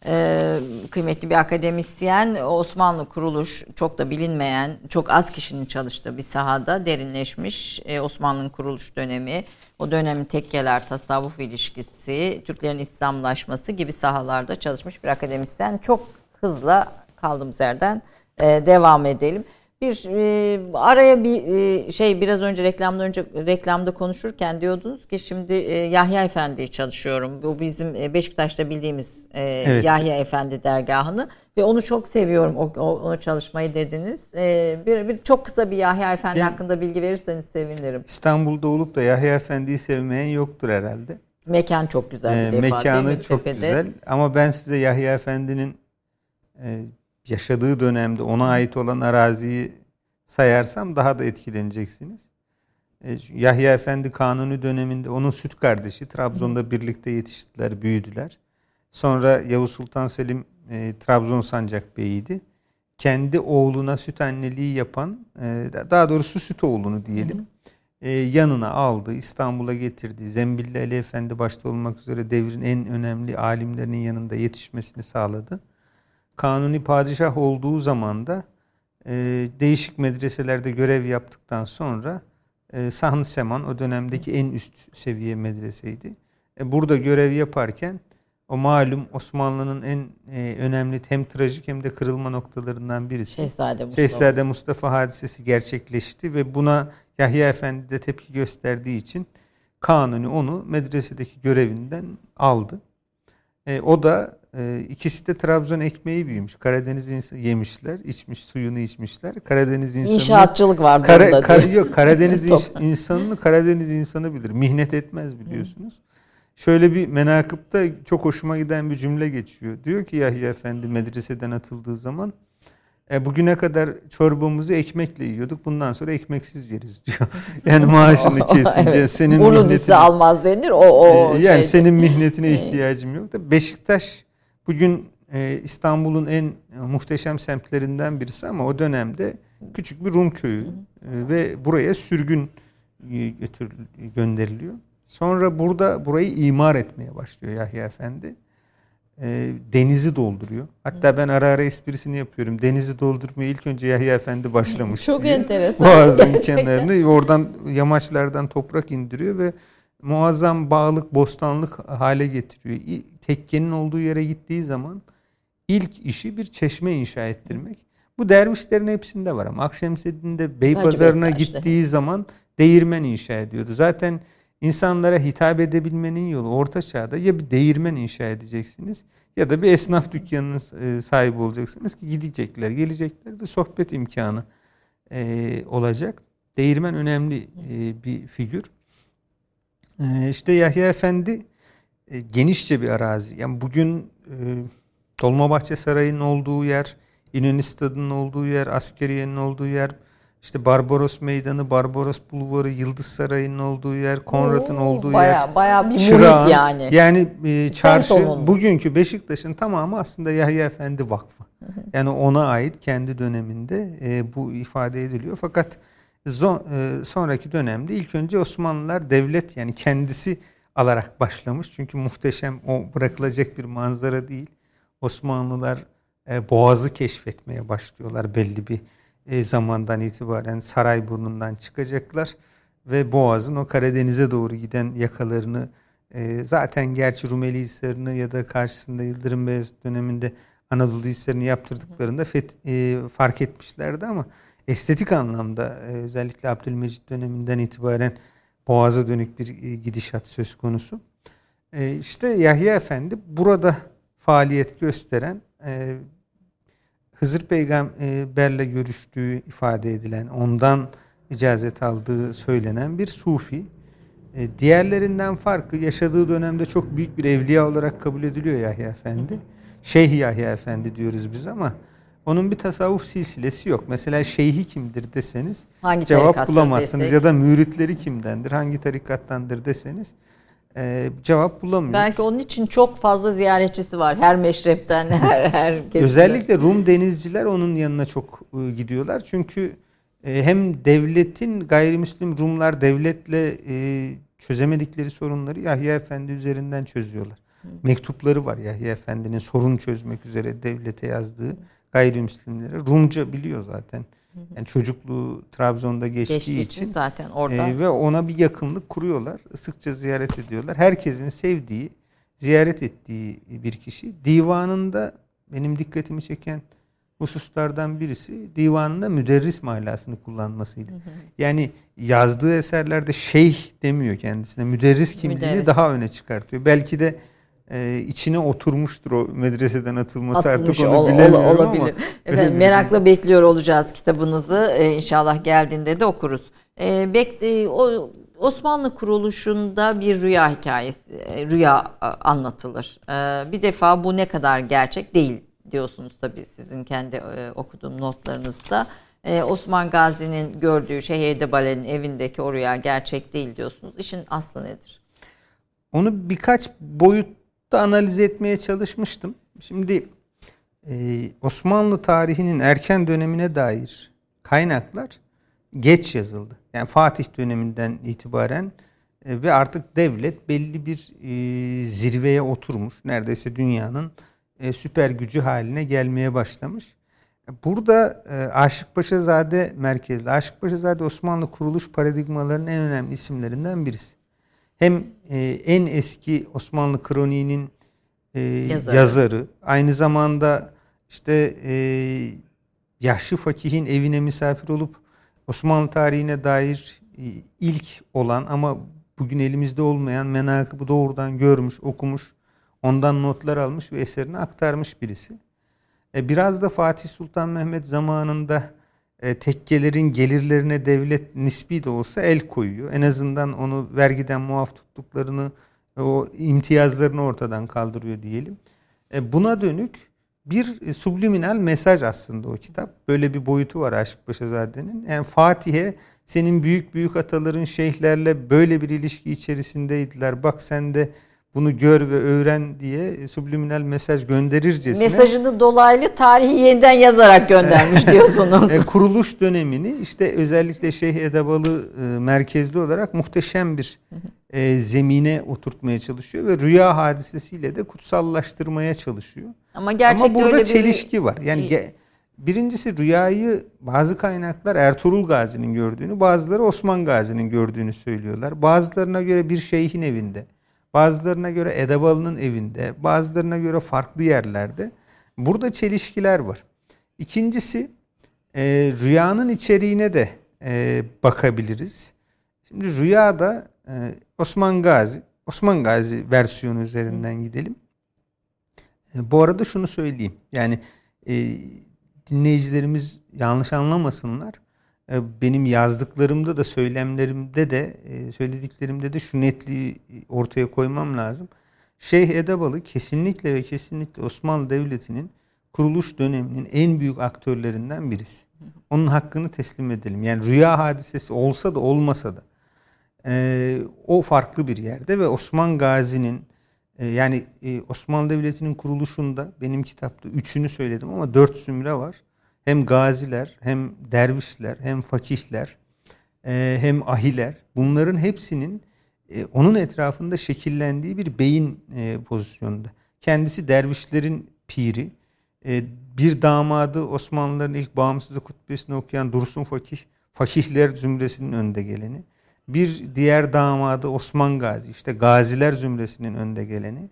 Ee, kıymetli bir akademisyen Osmanlı kuruluş çok da bilinmeyen çok az kişinin çalıştığı bir sahada derinleşmiş ee, Osmanlı'nın kuruluş dönemi o dönemin tekkeler tasavvuf ilişkisi Türklerin İslamlaşması gibi sahalarda çalışmış bir akademisyen çok hızla kaldığımız yerden e, devam edelim bir e, araya bir e, şey biraz önce reklamdan önce reklamda konuşurken diyordunuz ki şimdi e, Yahya Efendi'yi çalışıyorum. Bu bizim e, Beşiktaş'ta bildiğimiz e, evet. Yahya Efendi dergahını ve onu çok seviyorum o, o onu çalışmayı dediniz. E, bir, bir çok kısa bir Yahya Efendi yani, hakkında bilgi verirseniz sevinirim. İstanbul'da olup da Yahya Efendi'yi sevmeyen yoktur herhalde. Mekan çok güzel bir e, defa. Mekanı çok Tepede. güzel ama ben size Yahya Efendi'nin e, yaşadığı dönemde ona ait olan araziyi sayarsam daha da etkileneceksiniz. E, Yahya Efendi Kanuni döneminde onun süt kardeşi Trabzon'da birlikte yetiştiler, büyüdüler. Sonra Yavuz Sultan Selim e, Trabzon Sancak Bey'iydi. Kendi oğluna süt anneliği yapan, e, daha doğrusu süt oğlunu diyelim, e, yanına aldı, İstanbul'a getirdi. Zembilli Ali Efendi başta olmak üzere devrin en önemli alimlerinin yanında yetişmesini sağladı. Kanuni padişah olduğu zaman da e, değişik medreselerde görev yaptıktan sonra e, Sahn Seman o dönemdeki en üst seviye medreseydi. E, burada görev yaparken o malum Osmanlı'nın en e, önemli hem trajik hem de kırılma noktalarından birisi. Şehzade Mustafa. Şehzade Mustafa hadisesi gerçekleşti ve buna Yahya Efendi de tepki gösterdiği için Kanuni onu medresedeki görevinden aldı. E, o da e, ikisi de Trabzon ekmeği büyümüş. Karadeniz insanı yemişler, içmiş, suyunu içmişler. Karadeniz insanı İnşaatçılık var kara. Kar, yok, Karadeniz insanını Karadeniz insanı bilir. Mihnet etmez biliyorsunuz. Şöyle bir menakıpta çok hoşuma giden bir cümle geçiyor. Diyor ki Yahya Efendi medreseden atıldığı zaman e, bugüne kadar çorbamızı ekmekle yiyorduk. Bundan sonra ekmeksiz yeriz diyor. Yani maaşını kesince evet. senin Bunu mihnetine almaz denir. O o e, yani şeyde. senin mihnetine ihtiyacım yok da Beşiktaş bugün e, İstanbul'un en muhteşem semtlerinden birisi ama o dönemde küçük bir Rum köyü e, ve buraya sürgün e, götür gönderiliyor. Sonra burada burayı imar etmeye başlıyor Yahya Efendi e, denizi dolduruyor. Hatta ben ara ara esprisini yapıyorum. Denizi doldurmayı ilk önce Yahya Efendi başlamış. Çok diye. enteresan. Boğazın kenarını oradan yamaçlardan toprak indiriyor ve muazzam bağlık, bostanlık hale getiriyor. Tekkenin olduğu yere gittiği zaman ilk işi bir çeşme inşa ettirmek. Bu dervişlerin hepsinde var ama Akşemseddin'de Beypazarı'na gittiği zaman değirmen inşa ediyordu. Zaten İnsanlara hitap edebilmenin yolu orta çağda ya bir değirmen inşa edeceksiniz ya da bir esnaf dükkanının e, sahibi olacaksınız ki gidecekler, gelecekler ve sohbet imkanı e, olacak. Değirmen önemli e, bir figür. İşte Yahya Efendi genişçe bir arazi. Yani bugün Dolmabahçe Sarayı'nın olduğu yer, İnönü Stadı'nın olduğu yer, askeriyenin olduğu yer, işte Barbaros Meydanı, Barbaros Bulvarı, Yıldız Sarayı'nın olduğu yer, Konrad'ın olduğu baya, yer. Baya bir muhit yani. Yani e, çarşı, bugünkü Beşiktaş'ın tamamı aslında Yahya Efendi Vakfı. Yani ona ait kendi döneminde e, bu ifade ediliyor. Fakat e, sonraki dönemde ilk önce Osmanlılar devlet yani kendisi alarak başlamış. Çünkü muhteşem o bırakılacak bir manzara değil. Osmanlılar e, Boğaz'ı keşfetmeye başlıyorlar belli bir e, zamandan itibaren saray burnundan çıkacaklar. ve Boğaz'ın o Karadeniz'e doğru giden yakalarını e, zaten gerçi Rumeli Hisarı'nı ya da karşısında Yıldırım Beyazıt döneminde Anadolu Hisarı'nı yaptırdıklarında e, fark etmişlerdi ama estetik anlamda e, özellikle Abdülmecit döneminden itibaren Boğaz'a dönük bir e, gidişat söz konusu. E, işte Yahya Efendi burada faaliyet gösteren Hızır Peygamberle görüştüğü ifade edilen, ondan icazet aldığı söylenen bir sufi. Diğerlerinden farkı yaşadığı dönemde çok büyük bir evliya olarak kabul ediliyor Yahya Efendi. Şeyh Yahya Efendi diyoruz biz ama onun bir tasavvuf silsilesi yok. Mesela şeyhi kimdir deseniz Hangi cevap bulamazsınız desek? ya da müritleri kimdendir, hangi tarikattandır deseniz e, cevap bulamıyoruz. Belki onun için çok fazla ziyaretçisi var her meşrepten her her Özellikle Rum denizciler onun yanına çok e, gidiyorlar. Çünkü e, hem devletin gayrimüslim Rumlar devletle e, çözemedikleri sorunları Yahya Efendi üzerinden çözüyorlar. Hı. Mektupları var Yahya Efendi'nin sorun çözmek üzere devlete yazdığı gayrimüslimlere. Rumca biliyor zaten. Yani çocukluğu Trabzon'da geçtiği, geçtiği için, zaten orada e, ve ona bir yakınlık kuruyorlar. Sıkça ziyaret ediyorlar. Herkesin sevdiği, ziyaret ettiği bir kişi. Divanında benim dikkatimi çeken hususlardan birisi divanında müderris mahlasını kullanmasıydı. Hı hı. Yani yazdığı eserlerde şeyh demiyor kendisine. Müderris kimliğini müderris. daha öne çıkartıyor. Belki de e, içine oturmuştur o medreseden atılması Atılmış, artık onu ol, bilemiyorum ol, olabilir. ama. Efendim, merakla bekliyor olacağız kitabınızı. Ee, inşallah geldiğinde de okuruz. E, o Osmanlı kuruluşunda bir rüya hikayesi, e, rüya anlatılır. Ee, bir defa bu ne kadar gerçek değil diyorsunuz tabii sizin kendi e, okuduğum notlarınızda. Osman Gazi'nin gördüğü Şeyh Edebale'nin evindeki o rüya gerçek değil diyorsunuz. İşin aslı nedir? Onu birkaç boyut da analiz etmeye çalışmıştım. Şimdi e, Osmanlı tarihinin erken dönemine dair kaynaklar geç yazıldı. Yani Fatih döneminden itibaren e, ve artık devlet belli bir e, zirveye oturmuş. Neredeyse dünyanın e, süper gücü haline gelmeye başlamış. Burada e, Aşık Paşazade merkezli. Aşık Paşazade Osmanlı kuruluş paradigmalarının en önemli isimlerinden birisi hem e, en eski Osmanlı kroniğinin e, yazarı. yazarı, aynı zamanda işte e, yaşlı fakihin evine misafir olup Osmanlı tarihine dair e, ilk olan ama bugün elimizde olmayan menakıbı doğrudan görmüş, okumuş, ondan notlar almış ve eserini aktarmış birisi. E, biraz da Fatih Sultan Mehmet zamanında e, tekkelerin gelirlerine devlet nispi de olsa el koyuyor. En azından onu vergiden muaf tuttuklarını o imtiyazlarını ortadan kaldırıyor diyelim. E, buna dönük bir subliminal mesaj aslında o kitap. Böyle bir boyutu var Aşık Paşazade'nin. Yani Fatih'e senin büyük büyük ataların şeyhlerle böyle bir ilişki içerisindeydiler. Bak sen de bunu gör ve öğren diye subliminal mesaj gönderircesine. Mesajını dolaylı tarihi yeniden yazarak göndermiş diyorsunuz. e, kuruluş dönemini işte özellikle Şeyh Edebalı e, merkezli olarak muhteşem bir e, zemine oturtmaya çalışıyor ve rüya hadisesiyle de kutsallaştırmaya çalışıyor. Ama gerçekten Ama burada öyle çelişki bir... var. Yani ge- birincisi rüyayı bazı kaynaklar Ertuğrul Gazi'nin gördüğünü, bazıları Osman Gazi'nin gördüğünü söylüyorlar. Bazılarına göre bir şeyhin evinde Bazılarına göre Edebalı'nın evinde, bazılarına göre farklı yerlerde. Burada çelişkiler var. İkincisi e, rüyanın içeriğine de e, bakabiliriz. Şimdi rüyada e, Osman Gazi, Osman Gazi versiyonu üzerinden gidelim. E, bu arada şunu söyleyeyim. Yani e, dinleyicilerimiz yanlış anlamasınlar. E, benim yazdıklarımda da söylemlerimde de e, söylediklerimde de şu netliği ortaya koymam lazım. Şeyh Edebalı kesinlikle ve kesinlikle Osmanlı Devleti'nin kuruluş döneminin en büyük aktörlerinden birisi. Onun hakkını teslim edelim. Yani rüya hadisesi olsa da olmasa da e, o farklı bir yerde ve Osman Gazi'nin yani Osmanlı Devleti'nin kuruluşunda benim kitapta üçünü söyledim ama dört zümre var hem gaziler, hem dervişler, hem fakihler, e, hem ahiler bunların hepsinin e, onun etrafında şekillendiği bir beyin e, pozisyonunda. Kendisi dervişlerin piri, bir damadı Osmanlıların ilk bağımsızlık hutbesini okuyan Dursun Fakih, fakihler zümresinin önde geleni. Bir diğer damadı Osman Gazi. işte Gaziler zümresinin önde geleni.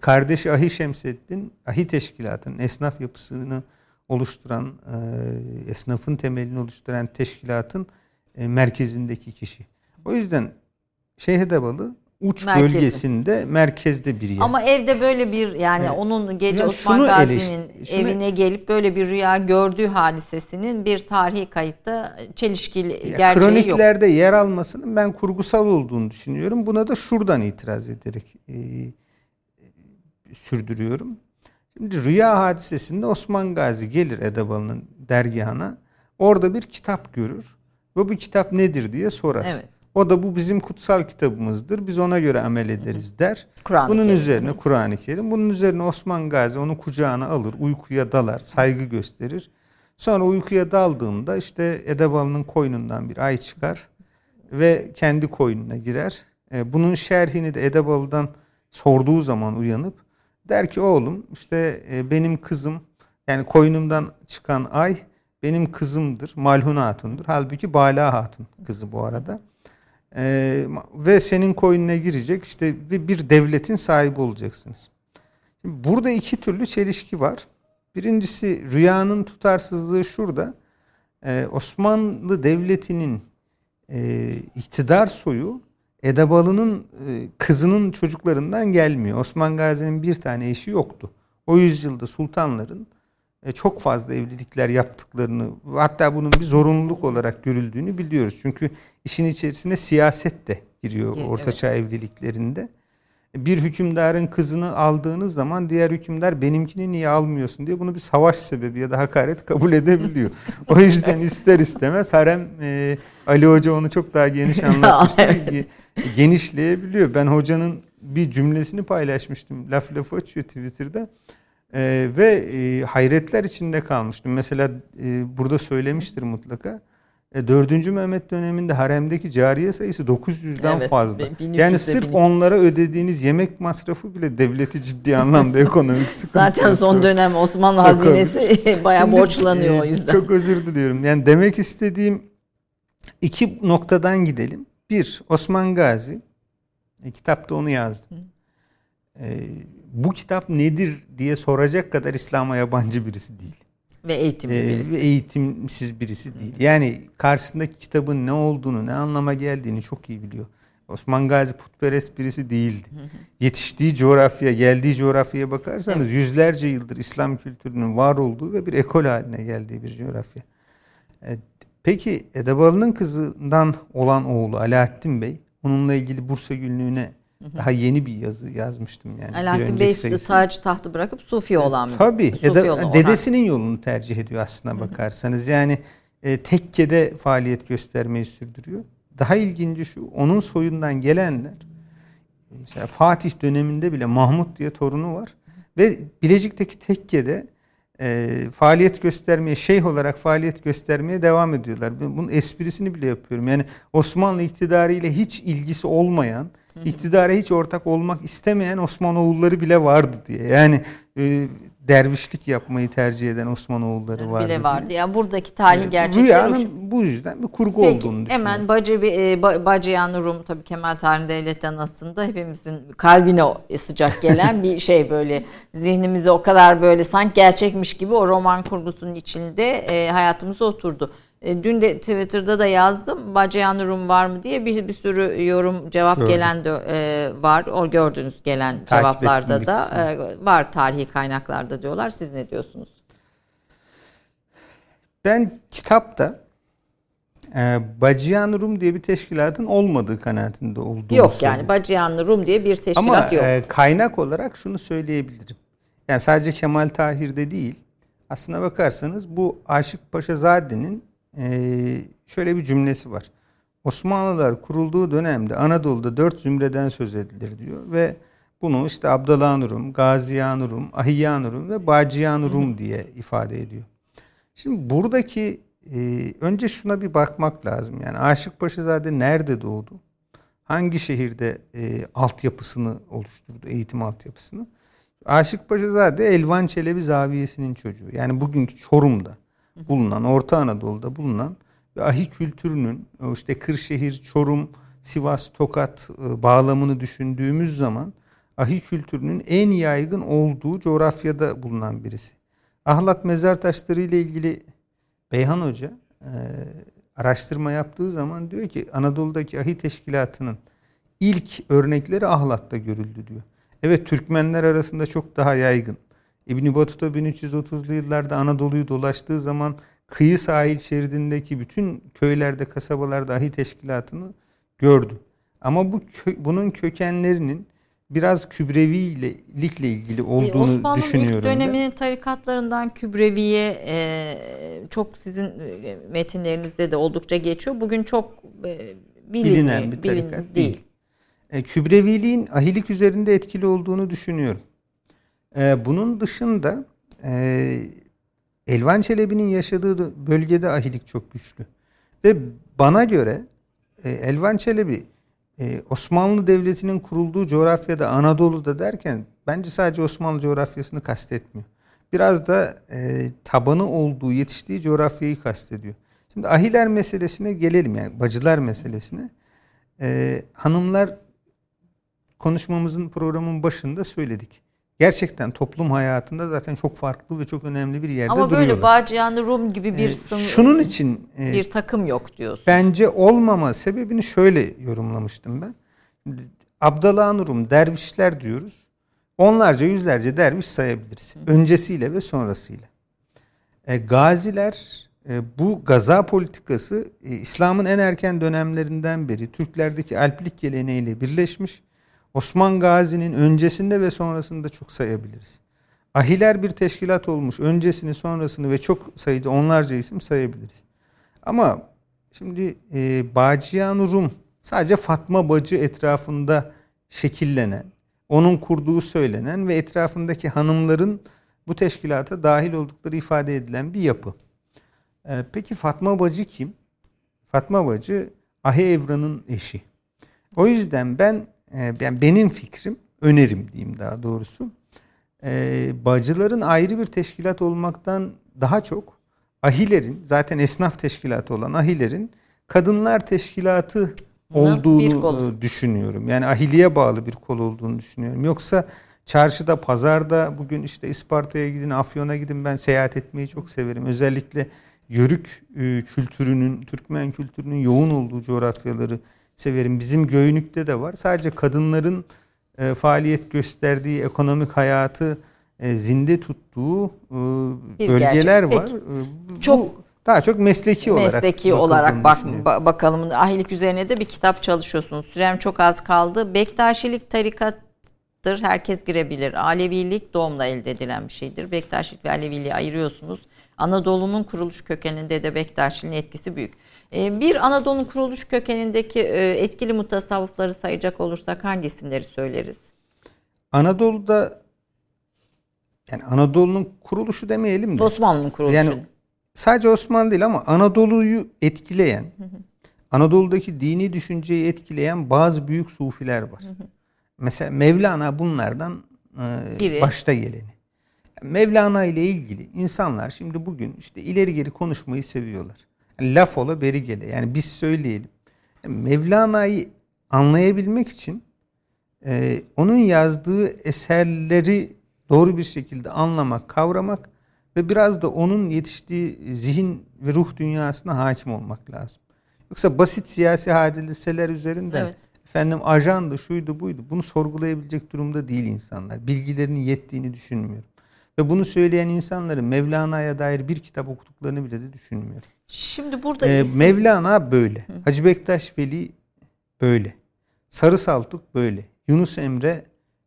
Kardeşi Ahi Şemseddin, Ahi Teşkilatı'nın esnaf yapısını oluşturan, e, esnafın temelini oluşturan teşkilatın e, merkezindeki kişi. O yüzden Şeyh Edebalı uç Merkezi. bölgesinde merkezde bir yer. Ama evde böyle bir yani evet. onun gece ya Osman Gazi'nin evine gelip böyle bir rüya gördüğü hadisesinin bir tarihi kayıtta çelişkili ya, gerçeği kroniklerde yok. Kroniklerde yer almasının ben kurgusal olduğunu düşünüyorum. Buna da şuradan itiraz ederek e, sürdürüyorum. Şimdi rüya hadisesinde Osman Gazi gelir Edebalı'nın dergahına. Orada bir kitap görür. Ve bu kitap nedir diye sorar. Evet. O da bu bizim kutsal kitabımızdır. Biz ona göre amel ederiz der. Bunun Kerim. üzerine Kur'an-ı Kerim. Bunun üzerine Osman Gazi onu kucağına alır, uykuya dalar, saygı gösterir. Sonra uykuya daldığında işte Edebalı'nın koynundan bir ay çıkar ve kendi koynuna girer. E, bunun şerhini de Edebalı'dan sorduğu zaman uyanıp der ki oğlum işte e, benim kızım yani koynumdan çıkan ay benim kızımdır. Malhun Hatun'dur. Halbuki Bala Hatun kızı bu arada. Ee, ve senin koyununa girecek işte bir, devletin sahibi olacaksınız. Burada iki türlü çelişki var. Birincisi rüyanın tutarsızlığı şurada. Ee, Osmanlı Devleti'nin e, iktidar soyu Edebalı'nın e, kızının çocuklarından gelmiyor. Osman Gazi'nin bir tane eşi yoktu. O yüzyılda sultanların e, çok fazla evlilikler yaptıklarını hatta bunun bir zorunluluk olarak görüldüğünü biliyoruz. Çünkü işin içerisine siyaset de giriyor evet. ortaçağ evliliklerinde. Bir hükümdarın kızını aldığınız zaman diğer hükümdar benimkini niye almıyorsun diye bunu bir savaş sebebi ya da hakaret kabul edebiliyor. o yüzden ister istemez harem e, Ali Hoca onu çok daha geniş anlatmıştı. genişleyebiliyor. Ben hocanın bir cümlesini paylaşmıştım. Laf lafı açıyor Twitter'da. Ee, ve e, hayretler içinde kalmıştım. Mesela e, burada söylemiştir mutlaka. E, 4. Mehmet döneminde haremdeki cariye sayısı 900'den evet, fazla. Yani sırf 1200. onlara ödediğiniz yemek masrafı bile devleti ciddi anlamda ekonomik sıkıntı. Zaten son dönem Osmanlı hazinesi bayağı borçlanıyor o yüzden. Çok özür diliyorum. Yani demek istediğim iki noktadan gidelim. Bir, Osman Gazi. E, kitapta onu yazdım. E, bu kitap nedir diye soracak kadar İslam'a yabancı birisi değil. Ve eğitimli ee, birisi. Ve eğitimsiz birisi değil. Yani karşısındaki kitabın ne olduğunu, ne anlama geldiğini çok iyi biliyor. Osman Gazi putperest birisi değildi. Yetiştiği coğrafya, geldiği coğrafyaya bakarsanız evet. yüzlerce yıldır İslam kültürünün var olduğu ve bir ekol haline geldiği bir coğrafya. E, peki Edebalı'nın kızından olan oğlu Alaaddin Bey onunla ilgili Bursa günlüğüne daha yeni bir yazı yazmıştım yani. Alaaddin Bey sadece tahtı bırakıp Sufi olan mı? Tabii. Sufi ya da dedesinin yolunu tercih ediyor aslına bakarsanız. Yani e, tekkede faaliyet göstermeyi sürdürüyor. Daha ilginci şu onun soyundan gelenler mesela Fatih döneminde bile Mahmut diye torunu var. Ve Bilecik'teki tekkede e, faaliyet göstermeye, şeyh olarak faaliyet göstermeye devam ediyorlar. Bunun esprisini bile yapıyorum. Yani Osmanlı iktidarı ile hiç ilgisi olmayan, iktidara hiç ortak olmak istemeyen Osmanoğulları bile vardı diye. Yani e, dervişlik yapmayı tercih eden Osmanoğulları vardı. Bile vardı. Diye. Yani buradaki tarihi gerçekler. Rüyanın bu yüzden bir kurgu Peki, olduğunu düşünüyorum. Hemen Bacı, e, Bacıyan Rum tabii Kemal Tahir Devlet'ten aslında hepimizin kalbine sıcak gelen bir şey böyle zihnimize o kadar böyle sanki gerçekmiş gibi o roman kurgusunun içinde e, hayatımıza oturdu. E, dün de Twitter'da da yazdım. Bacıyan Rum var mı diye bir, bir sürü yorum cevap Gördüm. gelen de e, var. O gördüğünüz gelen Takip cevaplarda da e, var tarihi kaynaklarda diyorlar. Siz ne diyorsunuz? Ben kitapta e, Bacıyan Rum diye bir teşkilatın olmadığı kanaatinde olduğunu Yok söyleyeyim. yani Bacıyan Rum diye bir teşkilat Ama, yok. Ama e, kaynak olarak şunu söyleyebilirim. Yani sadece Kemal Tahir'de değil. Aslına bakarsanız bu Aşık Paşazade'nin ee, şöyle bir cümlesi var. Osmanlılar kurulduğu dönemde Anadolu'da dört zümreden söz edilir diyor ve bunu işte Abdalanurum, Gaziyanurum, Ahiyyanurum ve Bacıyanurum diye ifade ediyor. Şimdi buradaki e, önce şuna bir bakmak lazım. Yani Aşık Paşazade nerede doğdu? Hangi şehirde e, altyapısını oluşturdu, eğitim altyapısını? Aşık Paşazade Elvan Çelebi Zaviyesi'nin çocuğu. Yani bugünkü Çorum'da bulunan, Orta Anadolu'da bulunan ve ahi kültürünün işte Kırşehir, Çorum Sivas, Tokat e, bağlamını düşündüğümüz zaman ahi kültürünün en yaygın olduğu coğrafyada bulunan birisi. Ahlat mezar taşları ile ilgili Beyhan Hoca e, araştırma yaptığı zaman diyor ki Anadolu'daki ahi teşkilatının ilk örnekleri Ahlat'ta görüldü diyor. Evet Türkmenler arasında çok daha yaygın. İbn Battuta 1330'lu yıllarda Anadolu'yu dolaştığı zaman kıyı sahil şeridindeki bütün köylerde, kasabalarda ahi teşkilatını gördü. Ama bu kö bunun kökenlerinin biraz Kübrevilikle ilgili olduğunu Osmanlı düşünüyorum. Osmanlı ilk döneminin ben. tarikatlarından Kübreviye e, çok sizin e, metinlerinizde de oldukça geçiyor. Bugün çok e, bilinmiyor, bilinen bir tarikat bilin, değil. değil. E, Kübreviliğin ahilik üzerinde etkili olduğunu düşünüyorum. E, bunun dışında e, Elvan Çelebi'nin yaşadığı bölgede ahilik çok güçlü. Ve bana göre e, Elvan Çelebi e, Osmanlı Devleti'nin kurulduğu coğrafyada Anadolu'da derken bence sadece Osmanlı coğrafyasını kastetmiyor. Biraz da e, tabanı olduğu, yetiştiği coğrafyayı kastediyor. Şimdi ahiler meselesine gelelim yani bacılar meselesine. E, hanımlar konuşmamızın programın başında söyledik. Gerçekten toplum hayatında zaten çok farklı ve çok önemli bir yerde Ama duruyorlar. böyle Bağcıyanlı Rum gibi bir ee, sınır, şunun için e, bir takım yok diyorsun. Bence olmama sebebini şöyle yorumlamıştım ben. Abdallah Rum dervişler diyoruz. Onlarca yüzlerce derviş sayabiliriz. Öncesiyle ve sonrasıyla. E, gaziler e, bu gaza politikası e, İslam'ın en erken dönemlerinden beri Türklerdeki alplik geleneğiyle birleşmiş Osman Gazi'nin öncesinde ve sonrasında çok sayabiliriz. Ahiler bir teşkilat olmuş. Öncesini, sonrasını ve çok sayıda onlarca isim sayabiliriz. Ama şimdi e, Bağcıyan Rum sadece Fatma Bacı etrafında şekillenen, onun kurduğu söylenen ve etrafındaki hanımların bu teşkilata dahil oldukları ifade edilen bir yapı. E, peki Fatma Bacı kim? Fatma Bacı Ahi Evran'ın eşi. O yüzden ben yani benim fikrim, önerim diyeyim daha doğrusu. E, bacıların ayrı bir teşkilat olmaktan daha çok ahilerin zaten esnaf teşkilatı olan ahilerin kadınlar teşkilatı olduğunu düşünüyorum. Yani ahiliye bağlı bir kol olduğunu düşünüyorum. Yoksa çarşıda, pazarda bugün işte Isparta'ya gidin, Afyon'a gidin ben seyahat etmeyi çok severim. Özellikle Yörük e, kültürünün, Türkmen kültürünün yoğun olduğu coğrafyaları severim. Bizim Göynük'te de var. Sadece kadınların e, faaliyet gösterdiği ekonomik hayatı e, zinde tuttuğu e, bölgeler gerçek. var. Peki. E, çok daha çok mesleki, olarak mesleki olarak bak bakalım. Ahilik üzerine de bir kitap çalışıyorsunuz. Sürem çok az kaldı. Bektaşilik tarikattır. Herkes girebilir. Alevilik doğumla elde edilen bir şeydir. Bektaşilik ve Aleviliği ayırıyorsunuz. Anadolu'nun kuruluş kökeninde de Bektaşiliğin etkisi büyük. Ee, bir Anadolu'nun kuruluş kökenindeki e, etkili mutasavvıfları sayacak olursak hangi isimleri söyleriz? Anadolu'da yani Anadolu'nun kuruluşu demeyelim de. Osmanlı'nın kuruluşu. Yani sadece Osmanlı değil ama Anadolu'yu etkileyen, Anadolu'daki dini düşünceyi etkileyen bazı büyük sufiler var. Mesela Mevlana bunlardan e, Biri. başta geleni. Mevlana ile ilgili insanlar şimdi bugün işte ileri geri konuşmayı seviyorlar. Laf ola beri gele. Yani biz söyleyelim. Mevlana'yı anlayabilmek için e, onun yazdığı eserleri doğru bir şekilde anlamak, kavramak ve biraz da onun yetiştiği zihin ve ruh dünyasına hakim olmak lazım. Yoksa basit siyasi hadiseler üzerinden evet. efendim ajandı, şuydu, buydu bunu sorgulayabilecek durumda değil insanlar. Bilgilerinin yettiğini düşünmüyorum. Ve bunu söyleyen insanların Mevlana'ya dair bir kitap okuduklarını bile de düşünmüyorum. Şimdi burada ee, isim... Mevlana böyle. Hı. Hacı Bektaş Veli böyle. Sarı Saltuk böyle. Yunus Emre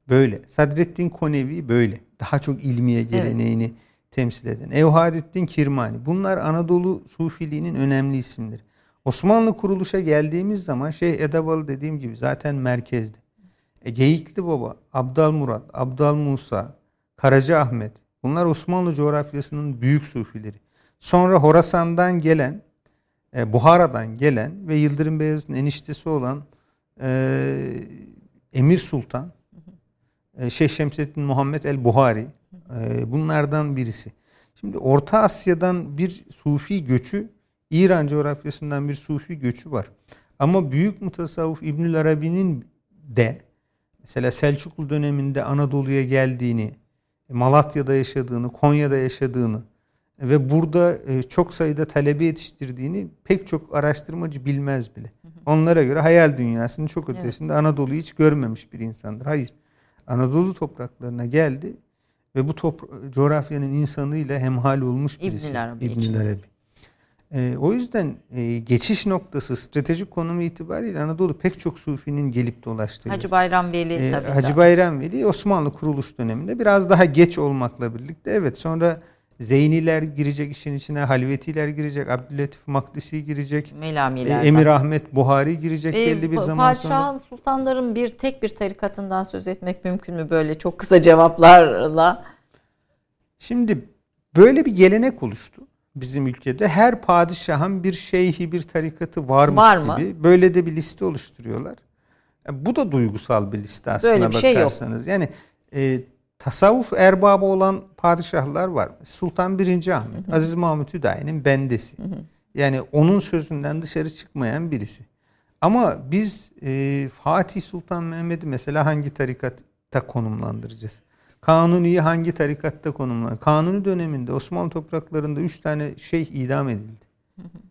böyle. Sadreddin Konevi böyle. Daha çok ilmiye geleneğini evet. temsil eden. Evhadettin Kirmani. Bunlar Anadolu Sufiliğinin önemli isimleri. Osmanlı kuruluşa geldiğimiz zaman Şeyh Edebalı dediğim gibi zaten merkezde. E, Geyikli Baba, Abdal Murat, Abdal Musa, Karaca Ahmet. Bunlar Osmanlı coğrafyasının büyük sufileri. Sonra Horasan'dan gelen, e, Buhara'dan gelen ve Yıldırım Beyazıt'ın eniştesi olan e, Emir Sultan, e, Şeyh Şemsettin Muhammed el Buhari e, bunlardan birisi. Şimdi Orta Asya'dan bir Sufi göçü, İran coğrafyasından bir Sufi göçü var. Ama büyük mutasavvuf İbnül Arabi'nin de mesela Selçuklu döneminde Anadolu'ya geldiğini, Malatya'da yaşadığını, Konya'da yaşadığını ve burada e, çok sayıda talebe yetiştirdiğini pek çok araştırmacı bilmez bile. Onlara göre hayal dünyasının çok ötesinde evet. Anadolu'yu hiç görmemiş bir insandır. Hayır. Anadolu topraklarına geldi ve bu top coğrafyanın insanıyla hemhal olmuş birisi. İbn Arabi. İbn Arabi. E, o yüzden e, geçiş noktası stratejik konumu itibariyle Anadolu pek çok sufinin gelip dolaştığı. Hacı Bayram Veli e, tabii. Hacı da. Bayram Veli Osmanlı kuruluş döneminde biraz daha geç olmakla birlikte evet sonra Zeyniler girecek işin içine, Halvetiler girecek, Abdülatif Makdisi girecek, Melamilerden. Emir Ahmet Buhari girecek e, belli bir zaman padişahın, sonra. Padişahın, sultanların bir tek bir tarikatından söz etmek mümkün mü böyle çok kısa cevaplarla? Şimdi böyle bir gelenek oluştu bizim ülkede. Her padişahın bir şeyhi, bir tarikatı varmış Var mı? gibi. Böyle de bir liste oluşturuyorlar. Yani bu da duygusal bir liste aslında böyle bir bakarsanız. Şey yok. Yani e, tasavvuf erbabı olan padişahlar var. Sultan 1. Ahmet, hı hı. Aziz Mahmut Hüdayi'nin bendesi. Hı hı. Yani onun sözünden dışarı çıkmayan birisi. Ama biz e, Fatih Sultan Mehmet'i mesela hangi tarikatta konumlandıracağız? Kanuni'yi hangi tarikatta konumlandıracağız? Kanuni döneminde Osmanlı topraklarında üç tane şeyh idam edildi. Hı hı.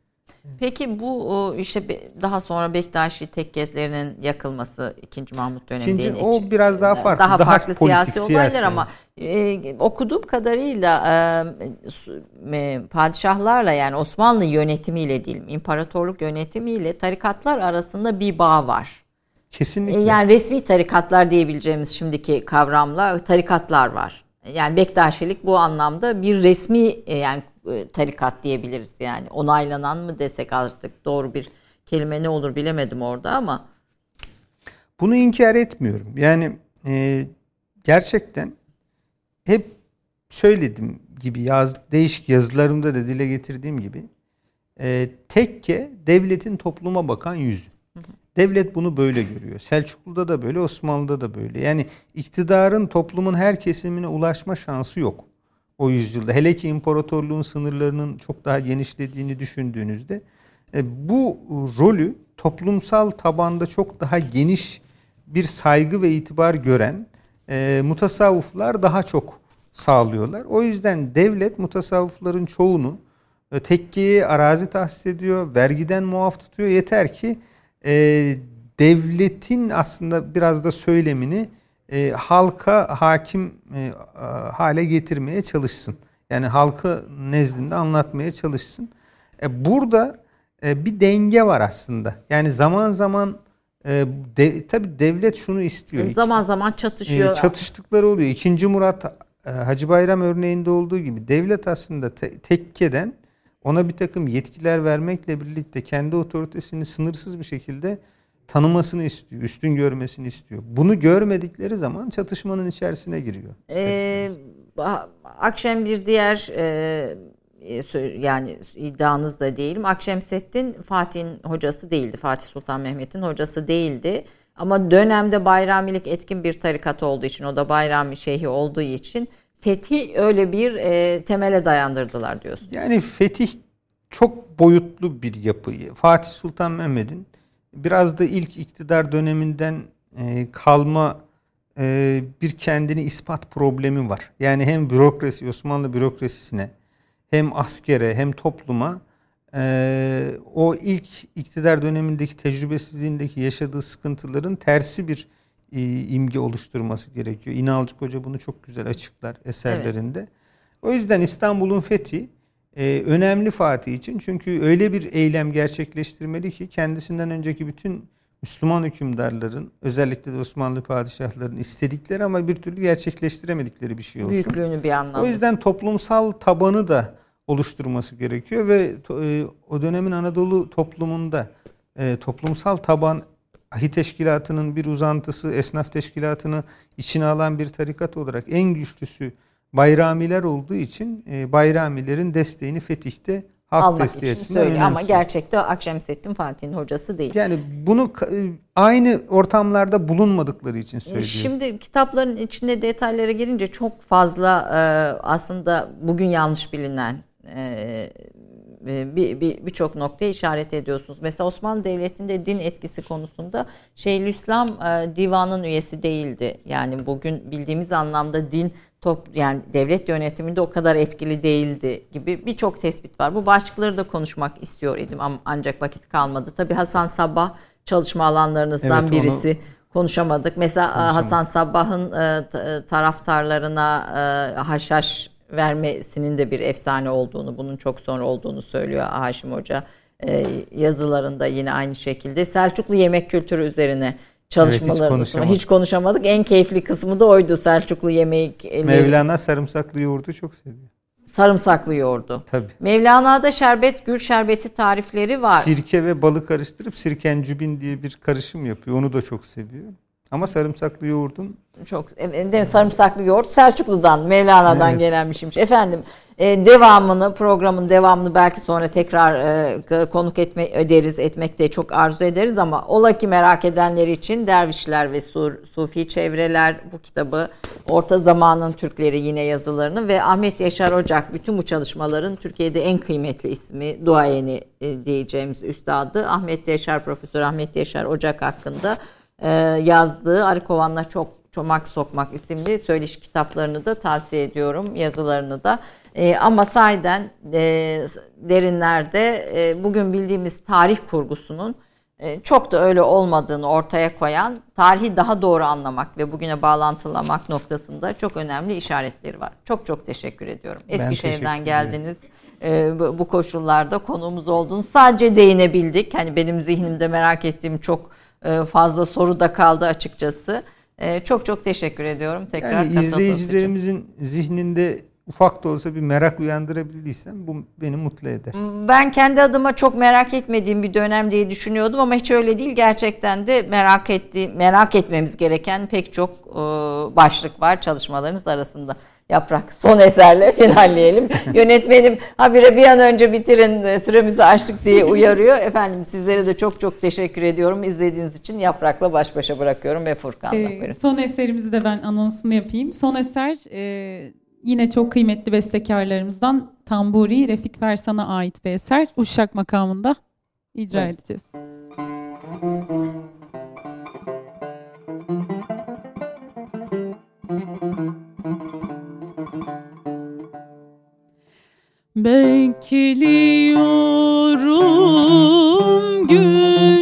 Peki bu işte daha sonra Bektaşi tekkeslerinin yakılması 2. Mahmut döneminde o biraz daha farklı. Daha, daha farklı politik, siyasi olaylar siyasi. ama e, okuduğum kadarıyla e, padişahlarla yani Osmanlı yönetimiyle değil imparatorluk yönetimiyle tarikatlar arasında bir bağ var. Kesinlikle. Yani resmi tarikatlar diyebileceğimiz şimdiki kavramla tarikatlar var. Yani Bektaşilik bu anlamda bir resmi e, yani e, tarikat diyebiliriz yani. Onaylanan mı desek artık doğru bir kelime ne olur bilemedim orada ama. Bunu inkar etmiyorum. Yani e, gerçekten hep söyledim gibi yaz, değişik yazılarımda da dile getirdiğim gibi e, tekke devletin topluma bakan yüzü. Devlet bunu böyle görüyor. Selçuklu'da da böyle, Osmanlı'da da böyle. Yani iktidarın toplumun her kesimine ulaşma şansı yok o yüzyılda. Hele ki imparatorluğun sınırlarının çok daha genişlediğini düşündüğünüzde e, bu rolü toplumsal tabanda çok daha geniş bir saygı ve itibar gören e, mutasavvuflar daha çok sağlıyorlar. O yüzden devlet mutasavvufların çoğunu e, arazi tahsis ediyor, vergiden muaf tutuyor. Yeter ki e, devletin aslında biraz da söylemini e, halka hakim e, hale getirmeye çalışsın. Yani halkı nezdinde anlatmaya çalışsın. E, burada e, bir denge var aslında. Yani zaman zaman e, de, tabii devlet şunu istiyor. Zaman zaman çatışıyor. E, çatıştıkları oluyor. İkinci Murat e, Hacı Bayram örneğinde olduğu gibi devlet aslında te, tekkeden ona bir takım yetkiler vermekle birlikte kendi otoritesini sınırsız bir şekilde tanımasını istiyor, üstün görmesini istiyor. Bunu görmedikleri zaman çatışmanın içerisine giriyor. Ee, akşam bir diğer e, e yani iddianız da değilim. Akşemseddin Fatih'in hocası değildi. Fatih Sultan Mehmet'in hocası değildi. Ama dönemde Bayramilik etkin bir tarikat olduğu için, o da Bayrami Şeyhi olduğu için fetih öyle bir e, temele dayandırdılar diyorsun. Yani fetih çok boyutlu bir yapı. Fatih Sultan Mehmet'in biraz da ilk iktidar döneminden e, kalma e, bir kendini ispat problemi var. Yani hem bürokrasi, Osmanlı bürokrasisine hem askere hem topluma e, o ilk iktidar dönemindeki tecrübesizliğindeki yaşadığı sıkıntıların tersi bir e, imge oluşturması gerekiyor. İnalcı Hoca bunu çok güzel açıklar eserlerinde. Evet. O yüzden İstanbul'un fethi e, önemli Fatih için. Çünkü öyle bir eylem gerçekleştirmeli ki kendisinden önceki bütün Müslüman hükümdarların özellikle de Osmanlı padişahların istedikleri ama bir türlü gerçekleştiremedikleri bir şey olsun. Büyüklüğünü bir anlamda. O yüzden toplumsal tabanı da oluşturması gerekiyor ve e, o dönemin Anadolu toplumunda e, toplumsal taban ahi teşkilatının bir uzantısı, esnaf teşkilatını içine alan bir tarikat olarak en güçlüsü bayramiler olduğu için e, bayramilerin desteğini fetihte halk almak desteği için söylüyor ama gerçekte Akşemseddin Fatih'in hocası değil. Yani bunu e, aynı ortamlarda bulunmadıkları için söylüyor. Şimdi kitapların içinde detaylara girince çok fazla e, aslında bugün yanlış bilinen bir birçok bir noktaya işaret ediyorsunuz. Mesela Osmanlı Devleti'nde din etkisi konusunda Şeyhülislam e, divanın üyesi değildi. Yani bugün bildiğimiz anlamda din top yani devlet yönetiminde o kadar etkili değildi gibi birçok tespit var. Bu başlıkları da konuşmak istiyor idim ama ancak vakit kalmadı. Tabii Hasan Sabah çalışma alanlarınızdan evet, birisi. Onu konuşamadık. Mesela Konuşamadık. Hasan Sabbah'ın taraftarlarına haşhaş vermesinin de bir efsane olduğunu, bunun çok sonra olduğunu söylüyor Haşim Hoca e, yazılarında yine aynı şekilde. Selçuklu yemek kültürü üzerine çalışmalarımız evet, hiç, konuşamadık. hiç konuşamadık. En keyifli kısmı da oydu Selçuklu yemeği. Mevlana sarımsaklı yoğurdu çok seviyor. Sarımsaklı yoğurdu. Tabii. Mevlana'da şerbet, gül şerbeti tarifleri var. Sirke ve balı karıştırıp sirkencübin diye bir karışım yapıyor. Onu da çok seviyor. Ama sarımsaklı yoğurdun çok mi? sarımsaklı yoğurt Selçuklu'dan Mevlana'dan evet. gelenmişmiş. Efendim e, devamını programın devamını belki sonra tekrar e, konuk etme ederiz etmek de çok arzu ederiz ama ola ki merak edenler için Dervişler ve Sur, Sufi Çevreler bu kitabı Orta Zamanın Türkleri yine yazılarını ve Ahmet Yaşar Ocak bütün bu çalışmaların Türkiye'de en kıymetli ismi duayeni e, diyeceğimiz üstadı Ahmet Yaşar Profesör Ahmet Yaşar Ocak hakkında e, yazdığı Arı Kovan'la çok Çomak Sokmak isimli söyleşi kitaplarını da tavsiye ediyorum. Yazılarını da. E, ama sahiden e, derinlerde e, bugün bildiğimiz tarih kurgusunun e, çok da öyle olmadığını ortaya koyan tarihi daha doğru anlamak ve bugüne bağlantılamak noktasında çok önemli işaretleri var. Çok çok teşekkür ediyorum. Eskişehir'den geldiniz. E, bu, koşullarda konuğumuz oldunuz. Sadece değinebildik. Hani benim zihnimde merak ettiğim çok fazla soru da kaldı açıkçası. Ee, çok çok teşekkür ediyorum tekrar yani izleyicilerimizin için. zihninde ufak da olsa bir merak uyandırabildiysem bu beni mutlu eder. Ben kendi adıma çok merak etmediğim bir dönem diye düşünüyordum ama hiç öyle değil. Gerçekten de merak etti merak etmemiz gereken pek çok e, başlık var çalışmalarınız arasında. Yaprak son eserle finalleyelim. Yönetmenim habire bir an önce bitirin süremizi açtık diye uyarıyor. Efendim sizlere de çok çok teşekkür ediyorum. İzlediğiniz için Yaprak'la baş başa bırakıyorum ve Furkan'la. Ee, son eserimizi de ben anonsunu yapayım. Son eser e, yine çok kıymetli bestekarlarımızdan Tamburi Refik Versan'a ait bir eser. Uşak makamında icra evet. edeceğiz. Bekliyorum günlerdir